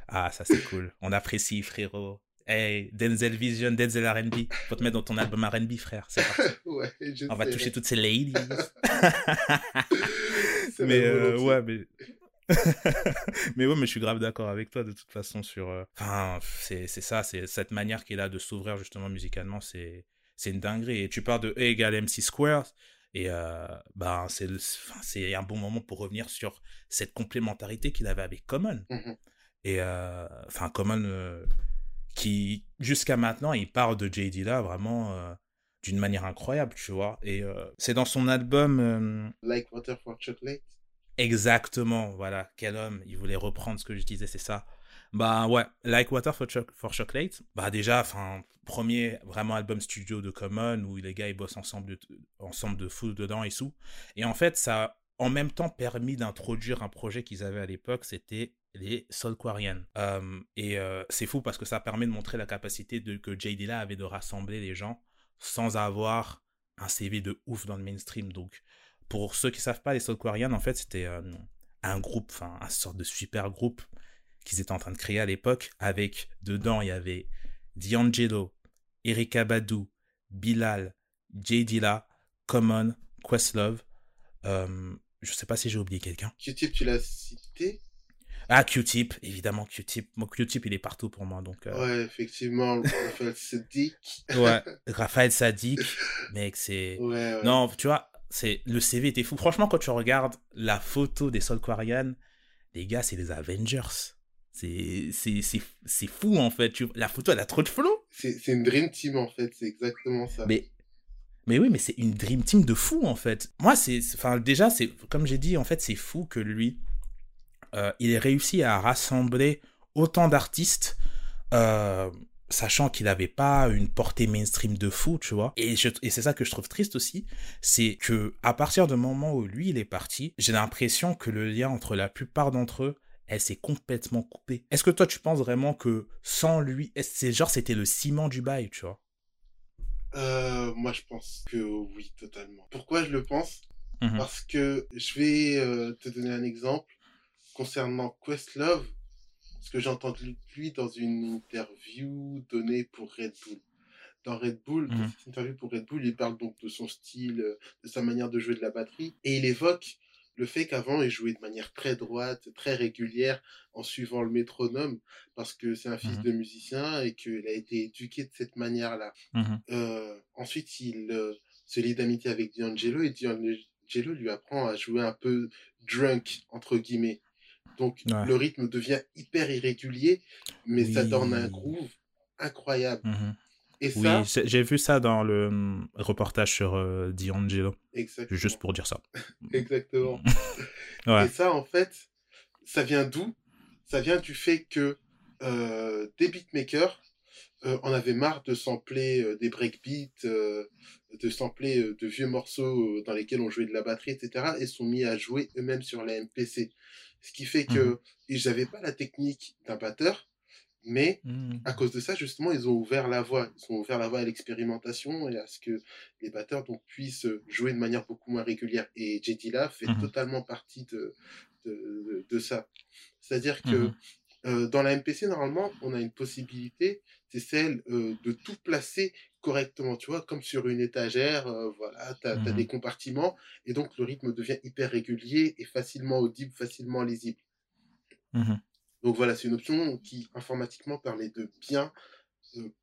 Ah, ça c'est cool. On apprécie, frérot. Hey, Denzel Vision, Denzel RB. Faut te mettre dans ton album RB, frère. C'est ouais, On va toucher toutes ces ladies. mais euh, ouais, mais mais ouais, mais je suis grave d'accord avec toi de toute façon sur. Euh, enfin, c'est ça, c'est cette manière qu'il a de s'ouvrir justement musicalement, c'est c'est une dinguerie. Et tu parles de E égale MC Square, et euh, ben c'est c'est un bon moment pour revenir sur cette complémentarité qu'il avait avec Common. Mmh et euh, enfin, Common qui jusqu'à maintenant il parle de JD là vraiment d'une manière incroyable, tu vois. Et c'est dans son album. Like Water for Chocolate. Exactement, voilà, quel homme, il voulait reprendre ce que je disais, c'est ça. Bah ouais, Like Water for, Chocolate, bah déjà, enfin, premier vraiment album studio de Common où les gars ils bossent ensemble de, ensemble de fou dedans et tout. Et en fait, ça a en même temps permis d'introduire un projet qu'ils avaient à l'époque, c'était les Soulquarians. Euh, et euh, c'est fou parce que ça permet de montrer la capacité de, que J. Dilla avait de rassembler les gens sans avoir un CV de ouf dans le mainstream. Donc, pour ceux qui savent pas, les Soulquarians, en fait, c'était euh, un groupe, enfin, un sorte de super groupe qu'ils étaient en train de créer à l'époque. Avec, dedans, il y avait D'Angelo, Erika Badu, Bilal, J. Dilla, Common, Questlove. Euh, je sais pas si j'ai oublié quelqu'un. Q-Tip, tu l'as cité? Ah, Q-Tip, évidemment, Q-Tip. Mon Q-Tip, il est partout pour moi. Donc, euh. Ouais, effectivement, Raphaël Sadik. ouais, Raphaël Sadik, mec, c'est. Ouais, Non, tu vois, c'est le CV était fou. Franchement, quand tu regardes la photo des Solquarian, les gars, c'est des Avengers. C'est fou, en fait. La photo, elle a trop de flow. C'est une Dream Team, en fait. C'est exactement ça. Mais mais oui, mais c'est une dream team de fou en fait. Moi, c'est, enfin déjà, c'est comme j'ai dit, en fait, c'est fou que lui, euh, il ait réussi à rassembler autant d'artistes, euh, sachant qu'il n'avait pas une portée mainstream de fou, tu vois. Et, et c'est ça que je trouve triste aussi, c'est que à partir du moment où lui il est parti, j'ai l'impression que le lien entre la plupart d'entre eux elle s'est complètement coupée. Est-ce que toi tu penses vraiment que sans lui, c'est genre c'était le ciment du bail, tu vois? Euh, Moi je pense que oui, totalement. Pourquoi je le pense? Mmh Parce que je vais te donner un exemple concernant Questlove, ce que j'ai entendu de lui dans une interview donnée pour Red Bull. Dans Red Bull, dans mhm. cette interview pour Red Bull, il parle donc de son style, euh, de sa manière de jouer de la batterie, et il évoque le fait qu'avant, il jouait de manière très droite, très régulière, en suivant le métronome, parce que c'est un fils mhm. de musicien et qu'il a été éduqué de cette manière-là. Mhm. Euh, ensuite, il euh, se lie d'amitié avec D'Angelo et D'Angelo lui apprend à jouer un peu drunk, entre guillemets. Donc le rythme devient hyper irrégulier, mais ça donne un groove incroyable. Mmh Et oui, j'ai vu ça dans le hum, reportage sur euh, D'Angelo. Exactement. Juste pour dire ça. Exactement. Et ça, en fait, ça vient d'où? Ça vient du fait que euh, des beatmakers euh, en avaient marre de sampler euh, des breakbeats, de sampler de vieux morceaux dans lesquels on jouait de la batterie, etc. et sont mis à jouer eux-mêmes sur la MPC. Ce qui fait que mmh ils n'avaient pas la technique d'un batteur, mais mmh. à cause de ça, justement, ils ont ouvert la voie. Ils ont ouvert la voie à l'expérimentation et à ce que les batteurs donc, puissent jouer de manière beaucoup moins régulière. Et J. Dilla fait mmh totalement partie de, de, de, ça. C'est-à-dire que euh, dans la MPC, normalement, on a une possibilité, c'est celle euh, de tout placer correctement, tu vois, comme sur une étagère, euh, voilà, tu as, mmh des compartiments, et donc le rythme devient hyper régulier et facilement audible, facilement lisible. Mmh donc voilà, c'est une option qui informatiquement permet de bien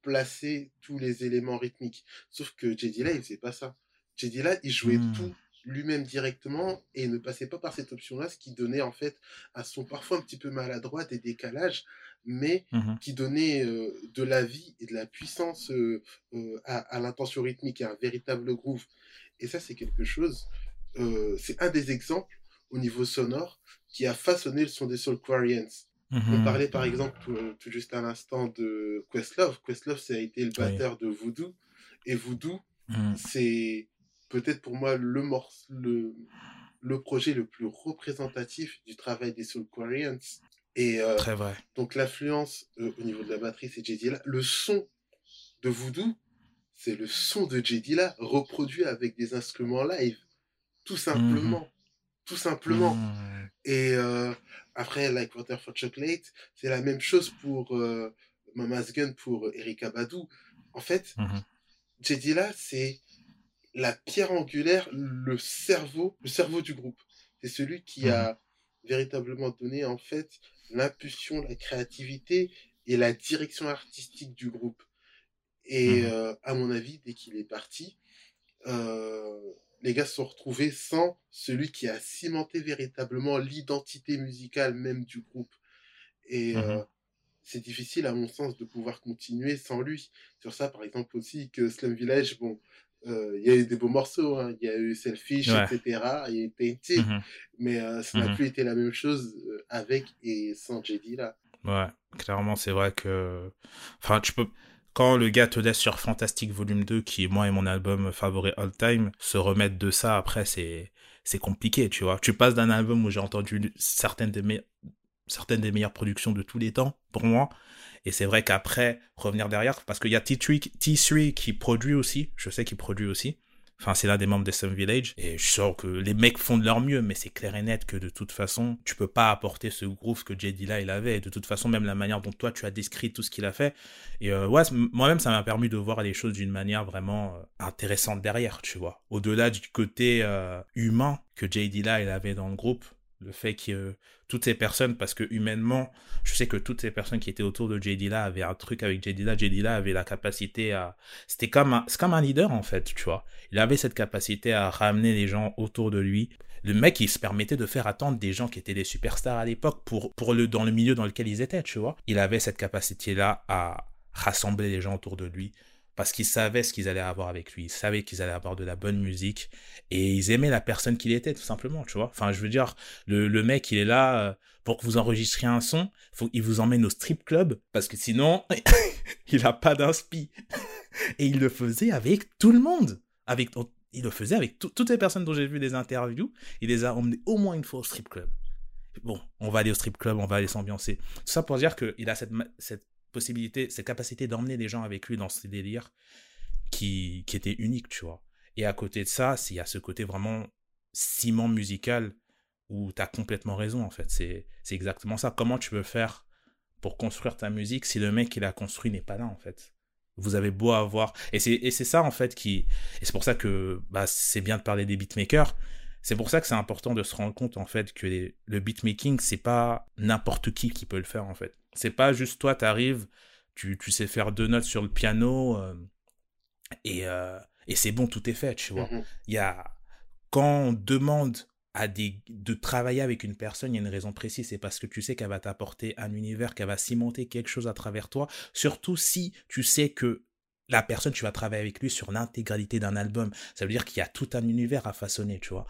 placer tous les éléments rythmiques. Sauf que JD là, il faisait pas ça. JD là, il jouait mmh. tout lui-même directement et ne passait pas par cette option-là, ce qui donnait en fait un son parfois un petit peu maladroit, des décalages, mais mmh qui donnait de la vie et de la puissance à, l'intention rythmique et un véritable groove. Et ça, c'est quelque chose, c'est un des exemples au niveau sonore qui a façonné le son des Soulquarians. On mmh parlait par exemple tout, juste à l'instant de Questlove. Questlove, ça a été le batteur de Voodoo. Et Voodoo, mmh. c'est peut-être pour moi le, le, le projet le plus représentatif du travail des Soulquarians. Et euh, Très vrai. donc l'influence euh, au niveau de la batterie, c'est J. là. Le son de Voodoo, c'est le son de J. là reproduit avec des instruments live. Tout simplement. Mhm. Tout simplement. Et euh, après, Like Water for Chocolate, c'est la même chose pour Mama's Gun, pour Erika Badu. En fait, mm là, c'est la pierre angulaire, le cerveau, le cerveau du groupe. C'est celui qui a mhm. véritablement donné en fait l'impulsion, la créativité et la direction artistique du groupe. Et mhm. euh, à mon avis, dès qu'il est parti, euh, les gars se sont retrouvés sans celui qui a cimenté véritablement l'identité musicale même du groupe. Et euh, mhm. c'est difficile, à mon sens, de pouvoir continuer sans lui. Sur ça, par exemple, aussi, que Slum Village, bon, il y a eu des beaux morceaux, hein. il y a eu Selfish, etc. Il y a eu Painted, mmh mais ça n'a mmh plus été la même chose avec et sans JD là. Ouais, clairement, c'est vrai que. Enfin, tu peux quand le gars te laisse sur Fantastic Volume 2, qui est moi et mon album favori all time, se remettre de ça après, c'est, c'est compliqué, tu vois. Tu passes d'un album où j'ai entendu certaines des, certaines des meilleures productions de tous les temps, pour moi. Et c'est vrai qu'après, revenir derrière, parce qu'il y a T3, T3 qui produit aussi, je sais qu'il produit aussi. Enfin, c'est l'un des membres de Some Village. Et je sens que les mecs font de leur mieux, mais c'est clair et net que de toute façon, tu peux pas apporter ce groove que J.D. là, il avait. Et de toute façon, même la manière dont toi, tu as décrit tout ce qu'il a fait. Et euh, ouais, moi-même, ça m'a permis de voir les choses d'une manière vraiment euh, intéressante derrière, tu vois. Au-delà du côté euh, humain que J.D. là, il avait dans le groupe, le fait que toutes ces personnes, parce que humainement, je sais que toutes ces personnes qui étaient autour de JD là avaient un truc avec JD là. JD là avait la capacité à, c'était comme un, comme un leader en fait, tu vois. Il avait cette capacité à ramener les gens autour de lui. Le mec, il se permettait de faire attendre des gens qui étaient des superstars à l'époque pour, pour le, dans le milieu dans lequel ils étaient, tu vois. Il avait cette capacité là à rassembler les gens autour de lui parce qu'ils savaient ce qu'ils allaient avoir avec lui, ils savaient qu'ils allaient avoir de la bonne musique, et ils aimaient la personne qu'il était, tout simplement, tu vois. Enfin, je veux dire, le, mec, il est là euh, pour que vous enregistriez un son, qu'il vous emmène au strip club, parce que sinon, il a pas d'inspi. et il le faisait avec tout le monde. Avec, il le faisait avec toutes les personnes dont j'ai vu des interviews, il les a emmenés au moins une fois au strip club. Bon, on va aller au strip club, on va aller s'ambiancer. Tout ça pour dire qu'il a cette possibilité, cette capacité d'emmener des gens avec lui dans ces délires qui, qui était unique, tu vois. Et à côté de ça, il y a ce côté vraiment ciment musical où tu as complètement raison, en fait. C'est exactement ça. Comment tu veux faire pour construire ta musique si le mec qui l'a construit n'est pas là, en fait? Vous avez beau avoir et c'est c'est ça en fait qui et c'est pour ça que bah c'est bien de parler des beatmakers c'est pour ça que c'est important de se rendre compte en fait que le beatmaking c'est pas n'importe qui qui peut le faire en fait c'est pas juste toi, t'arrives, tu, tu sais faire deux notes sur le piano euh, et, euh, et c'est bon, tout est fait, tu vois. Mm-hmm. Y a, quand on demande à des, de travailler avec une personne, il y a une raison précise, c'est parce que tu sais qu'elle va t'apporter un univers, qu'elle va cimenter quelque chose à travers toi, surtout si tu sais que la personne, tu vas travailler avec lui sur l'intégralité d'un album. Ça veut dire qu'il y a tout un univers à façonner, tu vois.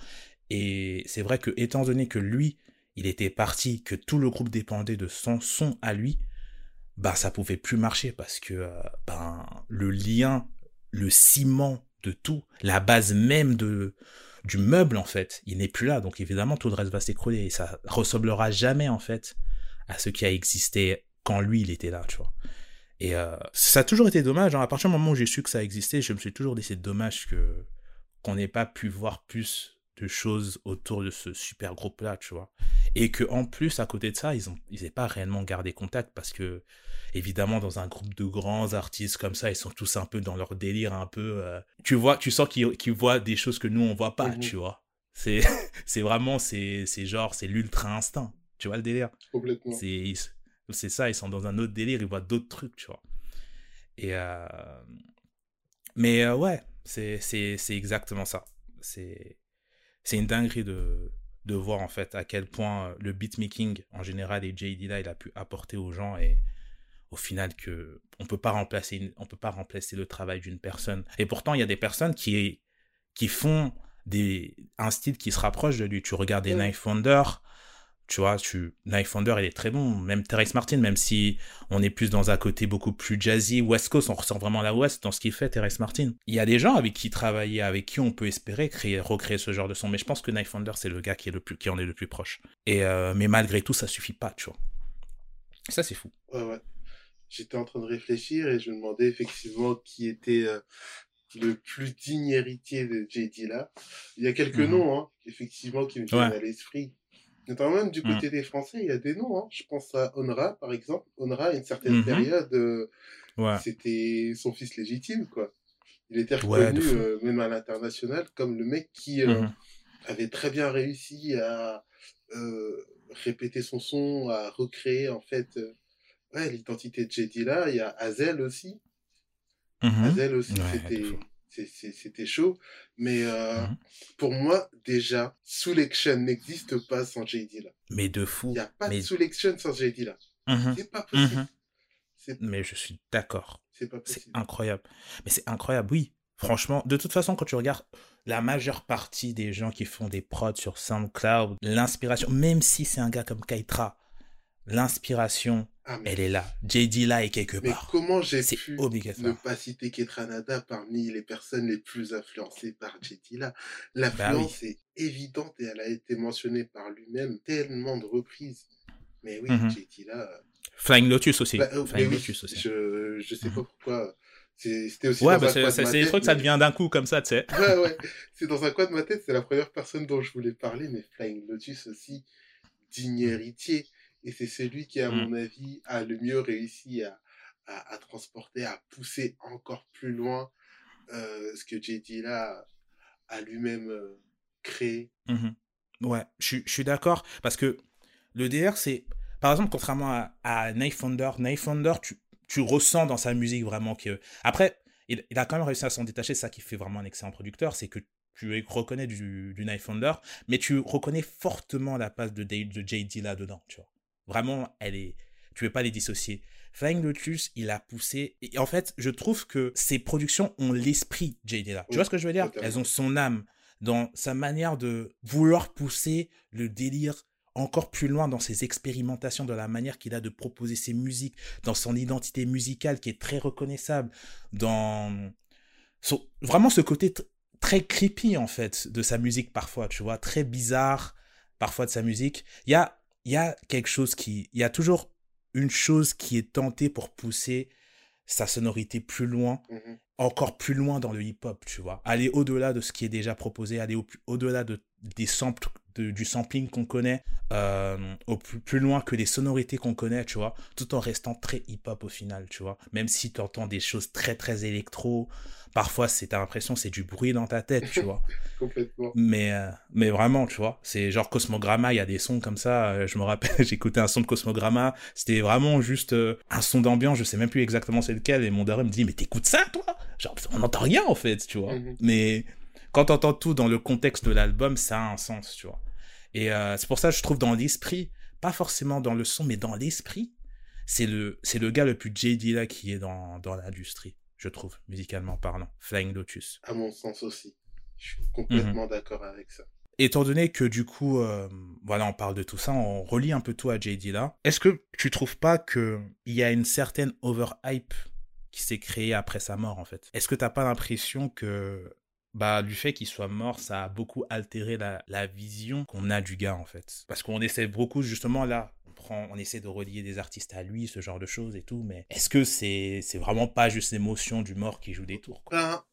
Et c'est vrai que, étant donné que lui, il était parti, que tout le groupe dépendait de son son à lui, bah ça pouvait plus marcher parce que euh, ben le lien, le ciment de tout, la base même de du meuble en fait, il n'est plus là. Donc évidemment tout le reste va s'écrouler et ça ressemblera jamais en fait à ce qui a existé quand lui il était là, tu vois. Et euh, ça a toujours été dommage. Hein. À partir du moment où j'ai su que ça existait, je me suis toujours dit c'est dommage que qu'on n'ait pas pu voir plus de choses autour de ce super groupe là tu vois et que en plus à côté de ça ils ont ils pas réellement gardé contact parce que évidemment dans un groupe de grands artistes comme ça ils sont tous un peu dans leur délire un peu euh, tu vois tu sens qu'ils voient des choses que nous on voit pas mmh tu vois c'est vraiment c'est c'est genre c'est l'ultra instinct tu vois le délire complètement c'est c'est ça ils sont dans un autre délire ils voient d'autres trucs tu vois. Et euh... mais euh, ouais c'est c'est c'est exactement ça. C'est c'est une dinguerie de, de voir en fait à quel point euh, le beatmaking en général et JD là il a pu apporter aux gens et au final que on peut pas remplacer on peut pas remplacer le travail d'une personne. Et pourtant il y a des personnes qui qui font des un style qui se rapproche de lui. Tu regardes des Knife Wonder tu vois, tu, Knife Wonder, il est très bon. Même Terence Martin, même si on est plus dans un côté beaucoup plus jazzy, West Coast, on ressent vraiment la West dans ce qu'il fait, Terence Martin. Il y a des gens avec qui travailler, avec qui on peut espérer créer, recréer ce genre de son. Mais je pense que Knife Wonder, c'est le gars qui est le plus, qui en est le plus proche. Et, euh, mais malgré tout, ça suffit pas, tu vois. Ça, c'est fou. Ouais, ouais. J'étais en train de réfléchir et je me demandais effectivement qui était euh, le plus digne héritier de JD là. Il y a quelques mhm. noms, hein, effectivement, qui me viennent à l'esprit Notamment même du mmh. côté des Français, il y a des noms. Hein. Je pense à Onra, par exemple. Onra, à une certaine mmh période, euh, c'était son fils légitime, quoi. Il était reconnu, euh, même à l'international, comme le mec qui euh, mmh avait très bien réussi à répéter son son, à recréer, en fait, ouais, l'identité de JD là. Il y a Azel aussi. Azel aussi, c'était c'était chaud. Mais euh, mmh pour moi, déjà, Selection n'existe pas sans JD là. Mais de fou. Il n'y a pas de Selection sans JD là. Mmh c'est pas possible. Mmh mais je suis d'accord. C'est incroyable. Mais c'est incroyable, oui. Franchement, de toute façon, quand tu regardes la majeure partie des gens qui font des prods sur SoundCloud, l'inspiration, même si c'est un gars comme Kaitra, l'inspiration, ah, elle est là. JD là est quelque mais part. comment j'ai pu ne pas citer Ketranada parmi les personnes les plus influencées par JD là? L'influence bah est évidente et elle a été mentionnée par lui-même tellement de reprises. Mais oui, mm JD là. Flying Lotus aussi. Bah, euh, Flying Lotus aussi. Je, je sais pas mhm. pourquoi. C'était aussi ouais, bah c'est des trucs, ça devient d'un coup comme ça, tu sais. Ouais, ouais. C'est dans un coin de ma tête, c'est la première personne dont je voulais parler, mais Flying Lotus aussi, digne héritier. Et c'est celui qui, à mmh. mon avis, a le mieux réussi à, à, transporter, à pousser encore plus loin euh, ce que JD là a, lui-même euh, créé. Mmh ouais, je, je suis d'accord. Parce que le DR, c'est. Par exemple, contrairement à, à Knife Thunder, Knife Thunder, tu, tu ressens dans sa musique vraiment que. Après, il, a quand même réussi à s'en détacher, ça qui fait vraiment un excellent producteur, c'est que tu reconnais du, du Knife Thunder, mais tu reconnais fortement la passe de, de JD là-dedans, tu vois. Vraiment, elle est. Tu veux pas les dissocier. Flying Lotus, il a poussé. Et en fait, je trouve que ses productions ont l'esprit JD. Tu vois ce que je veux dire? Elles ont son âme dans sa manière de vouloir pousser le délire encore plus loin dans ses expérimentations, dans la manière qu'il a de proposer ses musiques, dans son identité musicale qui est très reconnaissable, dans vraiment ce côté très creepy en fait de sa musique parfois, tu vois, très bizarre parfois de sa musique. Il y a il y a quelque chose qui, il y a toujours une chose qui est tentée pour pousser sa sonorité plus loin, mmh encore plus loin dans le hip-hop, tu vois. Aller au-delà de ce qui est déjà proposé, aller au-delà de, des samples du sampling qu'on connaît euh, au plus, loin que les sonorités qu'on connaît, tu vois, tout en restant très hip-hop au final, tu vois. Même si tu entends des choses très très électro, parfois c'est ta l'impression c'est du bruit dans ta tête, tu vois. Complètement. Mais euh, mais vraiment, tu vois, c'est genre Cosmogramma, il y a des sons comme ça. Euh, je me rappelle, j'écoutais un son de Cosmogramma, c'était vraiment juste un son d'ambiance, je sais même plus exactement c'est lequel, et mon daron me dit mais t'écoutes ça toi? Genre on n'entend rien en fait, tu vois. Mm-hmm. Mais quand t'entends tout dans le contexte de l'album, ça a un sens, tu vois. Et euh, c'est pour ça que je trouve dans l'esprit, pas forcément dans le son, mais dans l'esprit, c'est le, c'est le gars le plus JD là qui est dans, dans l'industrie, je trouve, musicalement parlant. Flying Lotus. À mon sens aussi. Je suis complètement mhm. d'accord avec ça. Étant donné que du coup, euh, voilà, on parle de tout ça, on relie un peu tout à JD là. Est-ce que tu trouves pas que il y a une certaine overhype qui s'est créée après sa mort en fait? Est-ce que t'as pas l'impression que bah, du fait qu'il soit mort, ça a beaucoup altéré la, vision qu'on a du gars, en fait. Parce qu'on essaie beaucoup, justement, là, on, prend, on essaie de relier des artistes à lui, ce genre de choses et tout, mais est-ce que c'est c'est vraiment pas juste l'émotion du mort qui joue des tours quoi? Ben,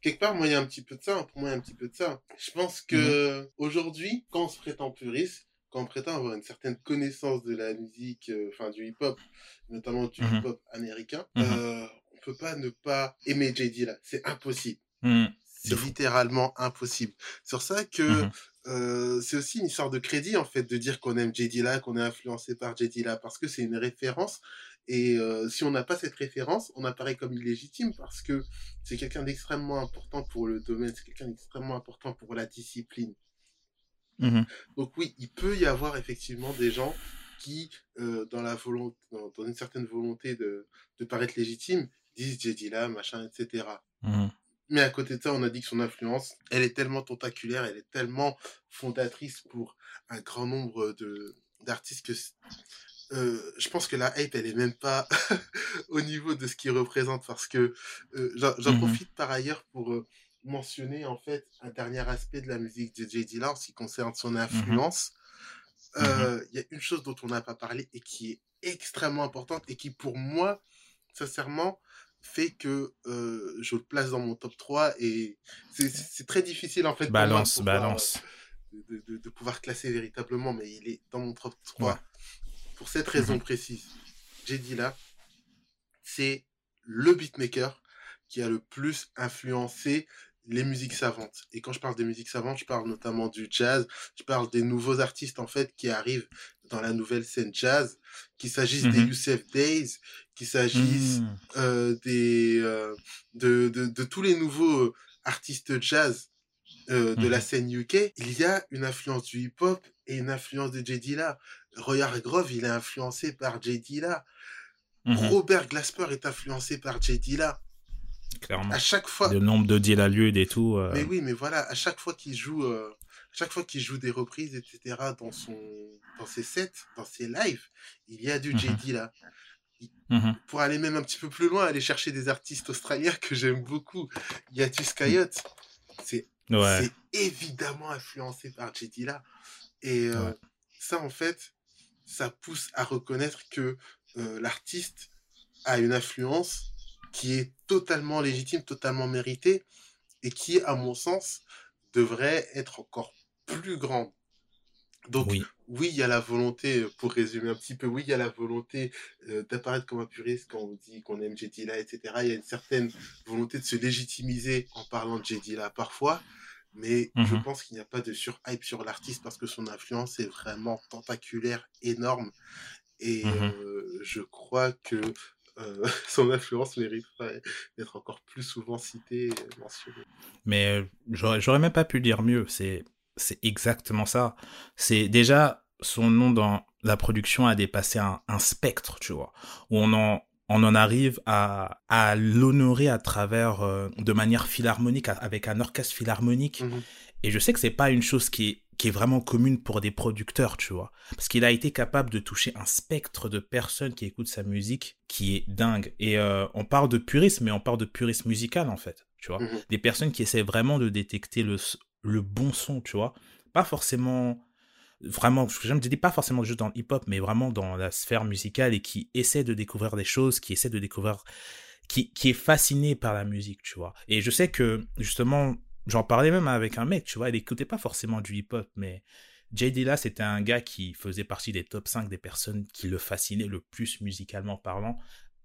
quelque part, moi, il y a un petit peu de ça. Pour moi, il y a un petit peu de ça. Je pense que mhm. aujourd'hui, quand on se prétend puriste, quand on prétend avoir une certaine connaissance de la musique, euh, enfin du hip-hop, notamment du mhm. hip-hop américain, mhm. euh, on peut pas ne pas aimer JD là. C'est impossible. C'est littéralement impossible. Sur ça que mmh euh, c'est aussi une histoire de crédit en fait de dire qu'on aime J. Dilla, qu'on est influencé par J. Dilla parce que c'est une référence et euh, si on n'a pas cette référence, on apparaît comme illégitime parce que c'est quelqu'un d'extrêmement important pour le domaine, c'est quelqu'un d'extrêmement important pour la discipline. Mmh Donc oui, il peut y avoir effectivement des gens qui, euh, dans la volonté, dans, une certaine volonté de, de paraître légitime, disent J. Dilla, machin, etc. Mais à côté de ça, on a dit que son influence, elle est tellement tentaculaire, elle est tellement fondatrice pour un grand nombre de d'artistes que euh, je pense que la hype, elle est même pas au niveau de ce qu'il représente parce que euh, j'en mmh profite par ailleurs pour euh, mentionner en fait un dernier aspect de la musique de J. Dilla en ce qui concerne son mmh influence. Mmh il y a une chose dont on n'a pas parlé et qui est extrêmement importante et qui pour moi, sincèrement, fait que euh, je le place dans mon top 3 et c'est très difficile en fait balance pour balance de, de, de, pouvoir classer véritablement mais il est dans mon top 3 pour cette raison mmh précise j'ai dit là c'est le beatmaker qui a le plus influencé les musiques savantes. Et quand je parle des musiques savantes, je parle notamment du jazz, je parle des nouveaux artistes en fait qui arrivent dans la nouvelle scène jazz, qu'il s'agisse des mmh Youssef Days, qu'il s'agisse mmh. euh, des euh, de, de, de, tous les nouveaux euh, artistes jazz euh, de la mmh scène UK, il y a une influence du hip-hop et une influence de J. Dilla. Roy Grove, il est influencé par J. Dilla. Robert Glasper est influencé par J. Dilla. Clairement. À chaque fois. Le nombre de deals à lieu et tout. euh, Mais oui, mais voilà, à chaque fois qu'il joue, euh, à chaque fois qu'il joue des reprises, etc., dans son, dans ses sets, dans ses lives, il y a du Mhm. JD là. mhm. Pour aller même un petit peu plus loin, aller chercher des artistes australiens que j'aime beaucoup. Il y a du Skyot. C'est Ouais. évidemment influencé par JD là. Et euh, Ouais. ça, en fait, ça pousse à reconnaître que l'artiste a une influence qui est totalement légitime, totalement méritée, et qui, à mon sens, devrait être encore plus grande. Donc, oui, Oui. il y a la volonté, pour résumer un petit peu, oui, il y a la volonté euh, d'apparaître comme un puriste quand on dit qu'on aime J.D. là, etc. Il y a une certaine volonté de se légitimiser en parlant de J.D. là parfois, mais je Mhm. pense qu'il n'y a pas de surhype sur l'artiste parce que son influence est vraiment tentaculaire, énorme, et Mhm. euh, je crois que euh, son influence mériterait d'être encore plus souvent citée et mentionnée. Mais euh, j'aurais même pas pu dire mieux. C'est exactement ça. C'est déjà son nom dans la production a dépassé un, un spectre, tu vois, où on en on en arrive à, à l'honorer à travers euh, de manière philharmonique avec un orchestre philharmonique. Mhm. Et je sais que c'est pas une chose qui est qui est vraiment commune pour des producteurs, tu vois. Parce qu'il a été capable de toucher un spectre de personnes qui écoutent sa musique qui est dingue. Et euh, on parle de purisme, mais on parle de purisme musical, en fait, tu vois. Mhm. Des personnes qui essaient vraiment de détecter le, le bon son, tu vois. Pas forcément... Vraiment, je me dis pas forcément juste dans le hip-hop, mais vraiment dans la sphère musicale et qui essaie de découvrir des choses, qui essaie de découvrir... Qui, qui est fasciné par la musique, tu vois. Et je sais que, justement, j'en parlais même avec un mec, tu vois, il écoutait pas forcément du hip-hop, mais Jay Dilla, c'était un gars qui faisait partie des top 5 des personnes qui le fascinaient le plus musicalement parlant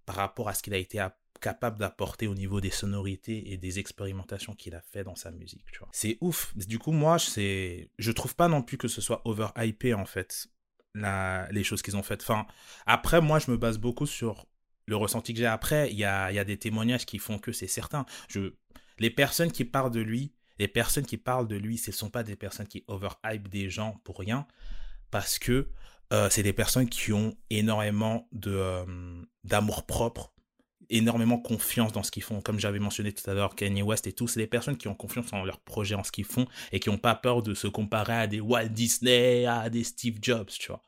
par rapport à ce qu'il a été capable d'apporter au niveau des sonorités et des expérimentations qu'il a fait dans sa musique, tu vois. C'est ouf. Du coup, moi, c'est, je trouve pas non plus que ce soit overhypé, en fait, la... les choses qu'ils ont faites. Enfin, après, moi, je me base beaucoup sur le ressenti que j'ai après. Il y a, y a des témoignages qui font que c'est certain. Je, les personnes qui parlent de lui, les personnes qui parlent de lui, ce ne sont pas des personnes qui overhype des gens pour rien, parce que euh, c'est des personnes qui ont énormément euh, d'amour propre, énormément confiance dans ce qu'ils font. Comme j'avais mentionné tout à l'heure, Kanye West et tout, c'est des personnes qui ont confiance en leur projet, en ce qu'ils font, et qui n'ont pas peur de se comparer à des Walt Disney, à des Steve Jobs, tu vois.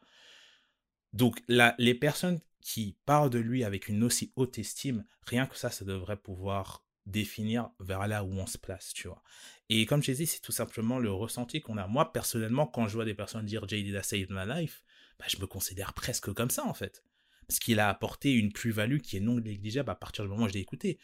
Donc, les personnes qui parlent de lui avec une aussi haute estime, rien que ça, ça devrait pouvoir définir vers là où on se place, tu vois. Et comme je dit, c'est tout simplement le ressenti qu'on a. Moi, personnellement, quand je vois des personnes dire Jay did saved my life, bah, je me considère presque comme ça, en fait. Parce qu'il a apporté une plus-value qui est non négligeable à partir du moment où je l'ai écouté.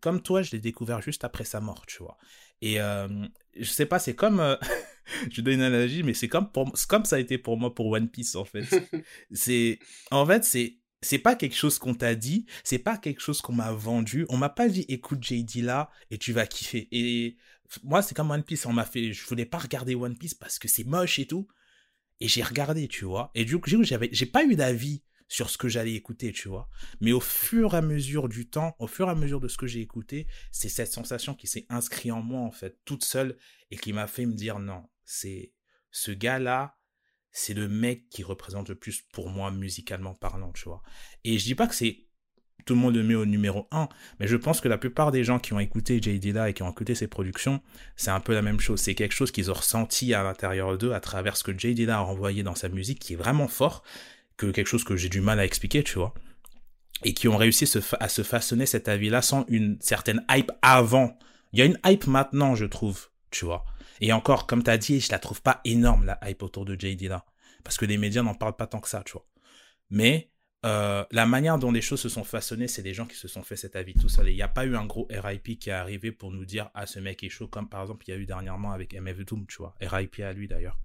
Comme toi, je l'ai découvert juste après sa mort, tu vois. Et euh, je sais pas, c'est comme... euh, je donne une analogie, mais c'est comme, pour... c'est comme ça a été pour moi pour One Piece, en fait. c'est... En fait, c'est... C'est pas quelque chose qu'on t'a dit, c'est pas quelque chose qu'on m'a vendu. On m'a pas dit écoute JD là et tu vas kiffer. Et moi c'est comme One Piece, on m'a fait je voulais pas regarder One Piece parce que c'est moche et tout. Et j'ai regardé, tu vois. Et du coup, j'avais j'ai pas eu d'avis sur ce que j'allais écouter, tu vois. Mais au fur et à mesure du temps, au fur et à mesure de ce que j'ai écouté, c'est cette sensation qui s'est inscrite en moi en fait, toute seule et qui m'a fait me dire non, c'est ce gars-là, c'est le mec qui représente le plus pour moi musicalement parlant, tu vois. Et je dis pas que c'est tout le monde le met au numéro 1, mais je pense que la plupart des gens qui ont écouté Jay Dilla et qui ont écouté ses productions, c'est un peu la même chose. C'est quelque chose qu'ils ont ressenti à l'intérieur d'eux à travers ce que Jay Dilla a renvoyé dans sa musique, qui est vraiment fort, que quelque chose que j'ai du mal à expliquer, tu vois. Et qui ont réussi à se façonner cet avis-là sans une certaine hype avant. Il y a une hype maintenant, je trouve, tu vois. Et encore, comme tu as dit, je la trouve pas énorme, la hype autour de JD là. Parce que les médias n'en parlent pas tant que ça, tu vois. Mais euh, la manière dont les choses se sont façonnées, c'est des gens qui se sont fait cet avis tout seuls. Et il n'y a pas eu un gros RIP qui est arrivé pour nous dire Ah, ce mec est chaud, comme par exemple il y a eu dernièrement avec MF Doom, tu vois. RIP à lui d'ailleurs.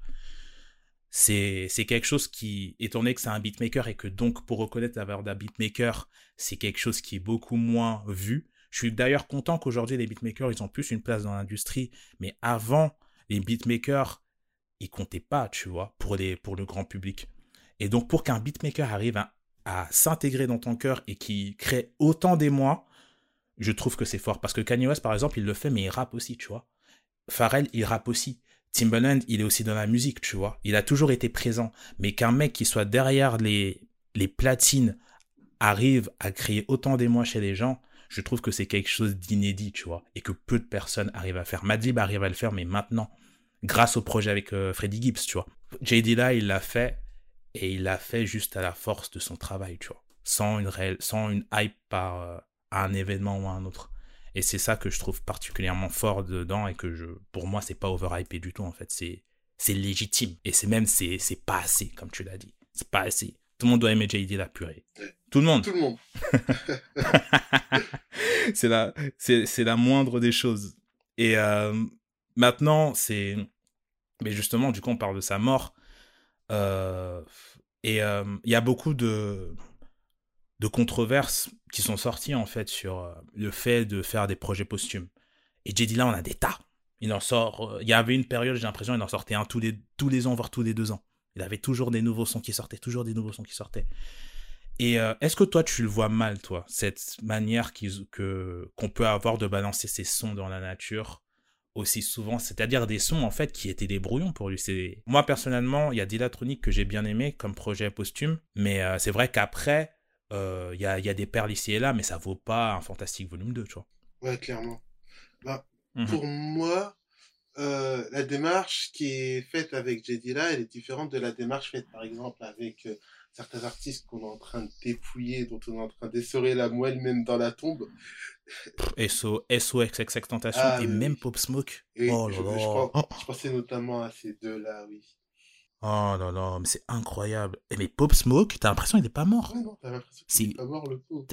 C'est quelque chose qui, étant donné que c'est un beatmaker et que donc pour reconnaître la valeur d'un beatmaker, c'est quelque chose qui est beaucoup moins vu. Je suis d'ailleurs content qu'aujourd'hui les beatmakers, ils ont plus une place dans l'industrie. Mais avant, les beatmakers, ils comptaient pas, tu vois, pour, les, pour le grand public. Et donc pour qu'un beatmaker arrive à, s'intégrer dans ton cœur et qui crée autant d'émoi, je trouve que c'est fort. Parce que Kanye West, par exemple, il le fait, mais il rappe aussi, tu vois. Pharrell, il rappe aussi. Timbaland, il est aussi dans la musique, tu vois. Il a toujours été présent. Mais qu'un mec qui soit derrière les, les platines arrive à créer autant d'émoi chez les gens, je trouve que c'est quelque chose d'inédit, tu vois, et que peu de personnes arrivent à faire. Madlib arrive à le faire, mais maintenant, grâce au projet avec euh, Freddie Gibbs, tu vois. JD là, il l'a fait, et il l'a fait juste à la force de son travail, tu vois, sans une, réelle, sans une hype par euh, un événement ou un autre. Et c'est ça que je trouve particulièrement fort dedans, et que pour moi, c'est pas overhypé du tout, en fait, c'est c'est légitime. Et c'est même, c'est pas assez, comme tu l'as dit. C'est pas assez. Tout le monde doit aimer JD la purée. Tout le monde. Tout le monde. c'est la, c'est, la moindre des choses. Et euh, maintenant, c'est. Mais justement, du coup, on parle de sa mort. Euh, et euh, il y a beaucoup de, de controverses qui sont sorties, en fait, sur le fait de faire des projets posthumes. Et JD là, on a des tas. Il en sort. Il y avait une période, j'ai l'impression, il en sortait un tous les, tous les ans, voire tous les deux ans. Il avait toujours des nouveaux sons qui sortaient, toujours des nouveaux sons qui sortaient. Et euh, est-ce que toi, tu le vois mal, toi, cette manière que qu'on peut avoir de balancer ces sons dans la nature aussi souvent, c'est-à-dire des sons en fait qui étaient des brouillons pour lui. C'est moi personnellement, il y a Dilatronic que j'ai bien aimé comme projet posthume, mais euh, c'est vrai qu'après euh, il y, a, y, a, des perles ici et là, mais ça vaut pas un Fantastique Volume 2, tu vois. Ouais, clairement. Bah, mmh Pour moi, euh, la démarche qui est faite avec là, elle est différente de la démarche faite par exemple avec euh, certains artistes qu'on est en train de dépouiller, dont on est en train d'essorer la moelle même dans la tombe. SO, SOXX Tentation ah, et même Pop Smoke. oh là là. Je, pensais notamment à ces deux-là, oui. Oh là là, mais c'est incroyable. Et mais Pop Smoke, t'as l'impression qu'il n'est pas mort? Ouais, non, t'as l'impression qu'il n'est pas mort, le pauvre.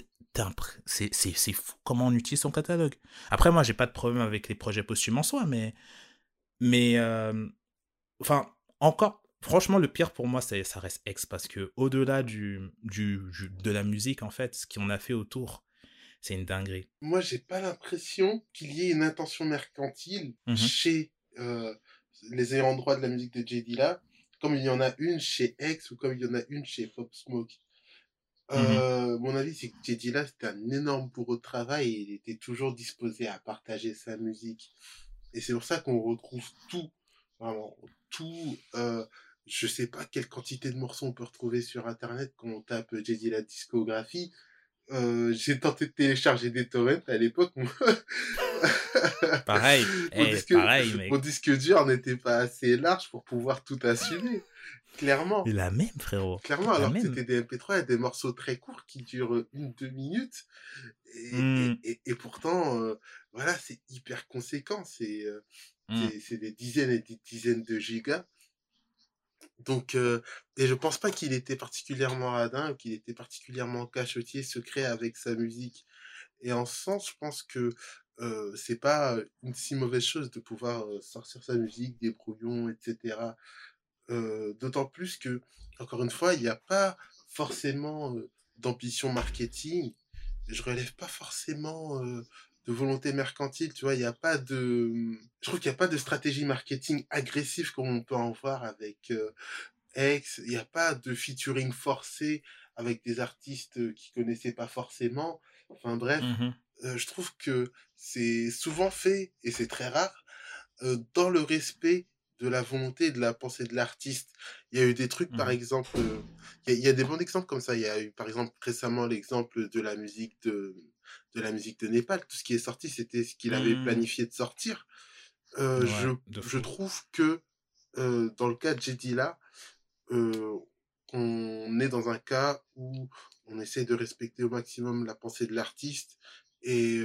C'est fou comment on utilise son catalogue. Après, moi, j'ai pas de problème avec les projets posthumes en soi, mais mais, enfin, encore, franchement, le pire pour moi, ça reste X parce que au-delà du, du, de la musique, en fait, ce qu'on a fait autour, c'est une dinguerie. Moi, j'ai pas l'impression qu'il y ait une intention mercantile mmh chez les ayants droit de la musique de J. comme il y en a une chez X ou comme il y en a une chez Pop Smoke. Mmh mon avis, c'est que J. c'était un énorme bourreau de travail et il était toujours disposé à partager sa musique. Et c'est pour ça qu'on retrouve tout, vraiment, tout. Euh, je sais pas quelle quantité de morceaux on peut retrouver sur Internet quand on tape J'ai dit la discographie. Euh, j'ai tenté de télécharger des torrents à l'époque. pareil, mon, eh, disque, pareil mon disque dur n'était pas assez large pour pouvoir tout assumer. Clairement. Il la même, frérot. Clairement, alors que c'était des MP3 et des morceaux très courts qui durent une, deux minutes. Et, et, pourtant, euh, voilà, c'est hyper conséquent. Euh, mmh. C'est des dizaines et des dizaines de gigas. Donc, euh, et je pense pas qu'il était particulièrement radin, qu'il était particulièrement cachotier, secret avec sa musique. Et en ce sens, je pense que euh, c'est pas une si mauvaise chose de pouvoir sortir sa musique, des brouillons, etc. D'autant plus que, encore une fois, il n'y a pas forcément d'ambition marketing. Je relève pas forcément de volonté mercantile, tu vois, il n'y a pas de... Je trouve qu'il n'y a pas de stratégie marketing agressive comme on peut en voir avec X, il n'y a pas de featuring forcé avec des artistes qui connaissaient pas forcément. Enfin bref, mmh je trouve que c'est souvent fait, et c'est très rare, dans le respect de la volonté et de la pensée de l'artiste. Il y a eu des trucs, par mmh exemple, il y, a, des bons exemples comme ça. Il y a eu, par exemple, récemment l'exemple de la musique de, de la musique de Népal. Tout ce qui est sorti, c'était ce qu'il avait mmh. planifié de sortir. je, je, trouve que dans le cas de Jedi là, on est dans un cas où on essaie de respecter au maximum la pensée de l'artiste. Et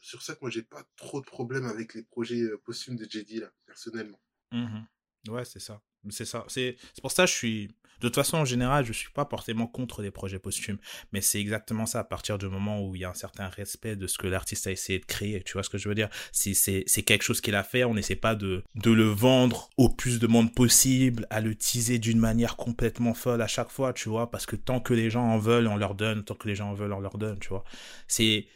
sur ça, moi, j'ai pas trop de problèmes avec les projets posthumes de Jedi là, personnellement. Mmh ouais, c'est ça. C'est ça. C'est pour ça que je suis. De toute façon, en général, je suis pas forcément contre les projets posthumes, mais c'est exactement ça. À partir du moment où il y a un certain respect de ce que l'artiste a essayé de créer, tu vois ce que je veux dire? C'est quelque chose qu'il a fait, on n'essaie pas de, de le vendre au plus de monde possible, à le teaser d'une manière complètement folle à chaque fois, tu vois? Parce que tant que les gens en veulent, on leur donne. Tant que les gens en veulent, on leur donne, tu vois? C'est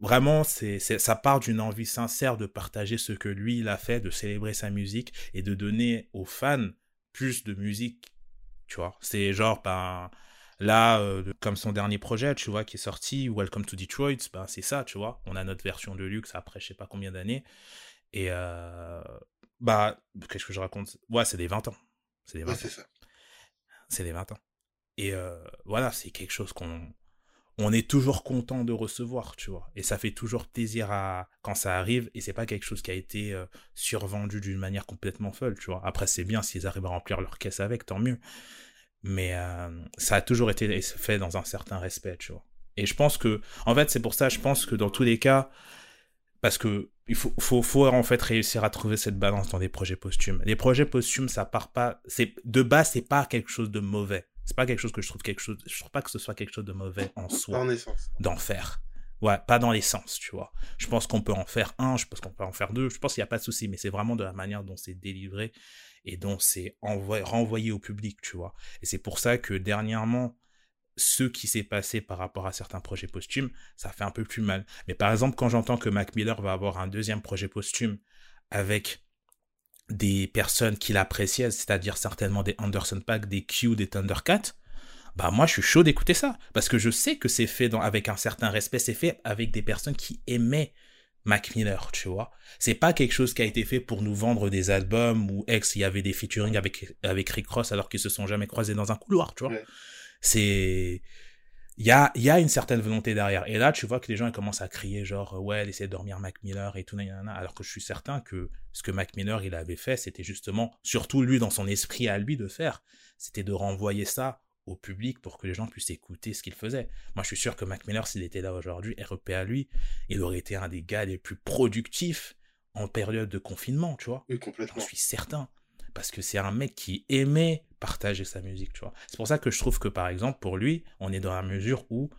Vraiment, c'est, ça part d'une envie sincère de partager ce que lui, il a fait, de célébrer sa musique et de donner aux fans plus de musique, tu vois. C'est genre, ben, là, euh, comme son dernier projet, tu vois, qui est sorti, Welcome to Detroit, ben, c'est ça, tu vois. On a notre version de luxe après je sais pas combien d'années. Et, euh, bah, qu'est-ce que je raconte? Ouais, c'est des 20 ans. C'est des 20 c'est ça. C'est des 20 ans. Et euh, voilà, c'est quelque chose qu'on on est toujours content de recevoir, tu vois. Et ça fait toujours plaisir à quand ça arrive et c'est pas quelque chose qui a été euh, survendu d'une manière complètement folle, tu vois. Après c'est bien s'ils arrivent à remplir leur caisse avec, tant mieux. Mais euh, ça a toujours été fait dans un certain respect, tu vois. Et je pense que en fait, c'est pour ça je pense que dans tous les cas parce que il faut, faut, faut, en fait réussir à trouver cette balance dans des projets posthumes. Les projets posthumes, ça part pas, c'est, de base, c'est pas quelque chose de mauvais. C'est pas quelque chose que je trouve quelque chose, je trouve pas que ce soit quelque chose de mauvais en soi. D'en faire. Ouais, pas dans l'essence, tu vois. Je pense qu'on peut en faire un, je pense qu'on peut en faire deux, je pense qu'il n'y a pas de souci, mais c'est vraiment de la manière dont c'est délivré et dont c'est renvoyé au public, tu vois. Et c'est pour ça que dernièrement, ce qui s'est passé par rapport à certains projets posthumes, ça fait un peu plus mal. Mais par exemple, quand j'entends que Mac Miller va avoir un deuxième projet posthume avec des personnes qu'il appréciait, c'est-à-dire certainement des Anderson Pack, des Q, des Thundercats, bah moi je suis chaud d'écouter ça parce que je sais que c'est fait dans, avec un certain respect, c'est fait avec des personnes qui aimaient Mac Miller, tu vois. C'est pas quelque chose qui a été fait pour nous vendre des albums où ex il y avait des featuring avec avec Rick Ross alors qu'ils se sont jamais croisés dans un couloir, tu vois. C'est il y a, y a une certaine volonté derrière. Et là, tu vois que les gens ils commencent à crier genre ouais, laissez dormir Mac Miller et tout, alors que je suis certain que ce que Mac Miller il avait fait, c'était justement, surtout lui dans son esprit à lui de faire, c'était de renvoyer ça au public pour que les gens puissent écouter ce qu'il faisait. Moi, je suis sûr que Mac Miller, s'il était là aujourd'hui, REP à lui, il aurait été un des gars les plus productifs en période de confinement, tu vois. Oui, complètement. J'en suis certain. Parce que c'est un mec qui aimait partager sa musique, tu vois. C'est pour ça que je trouve que, par exemple, pour lui, on est dans la mesure où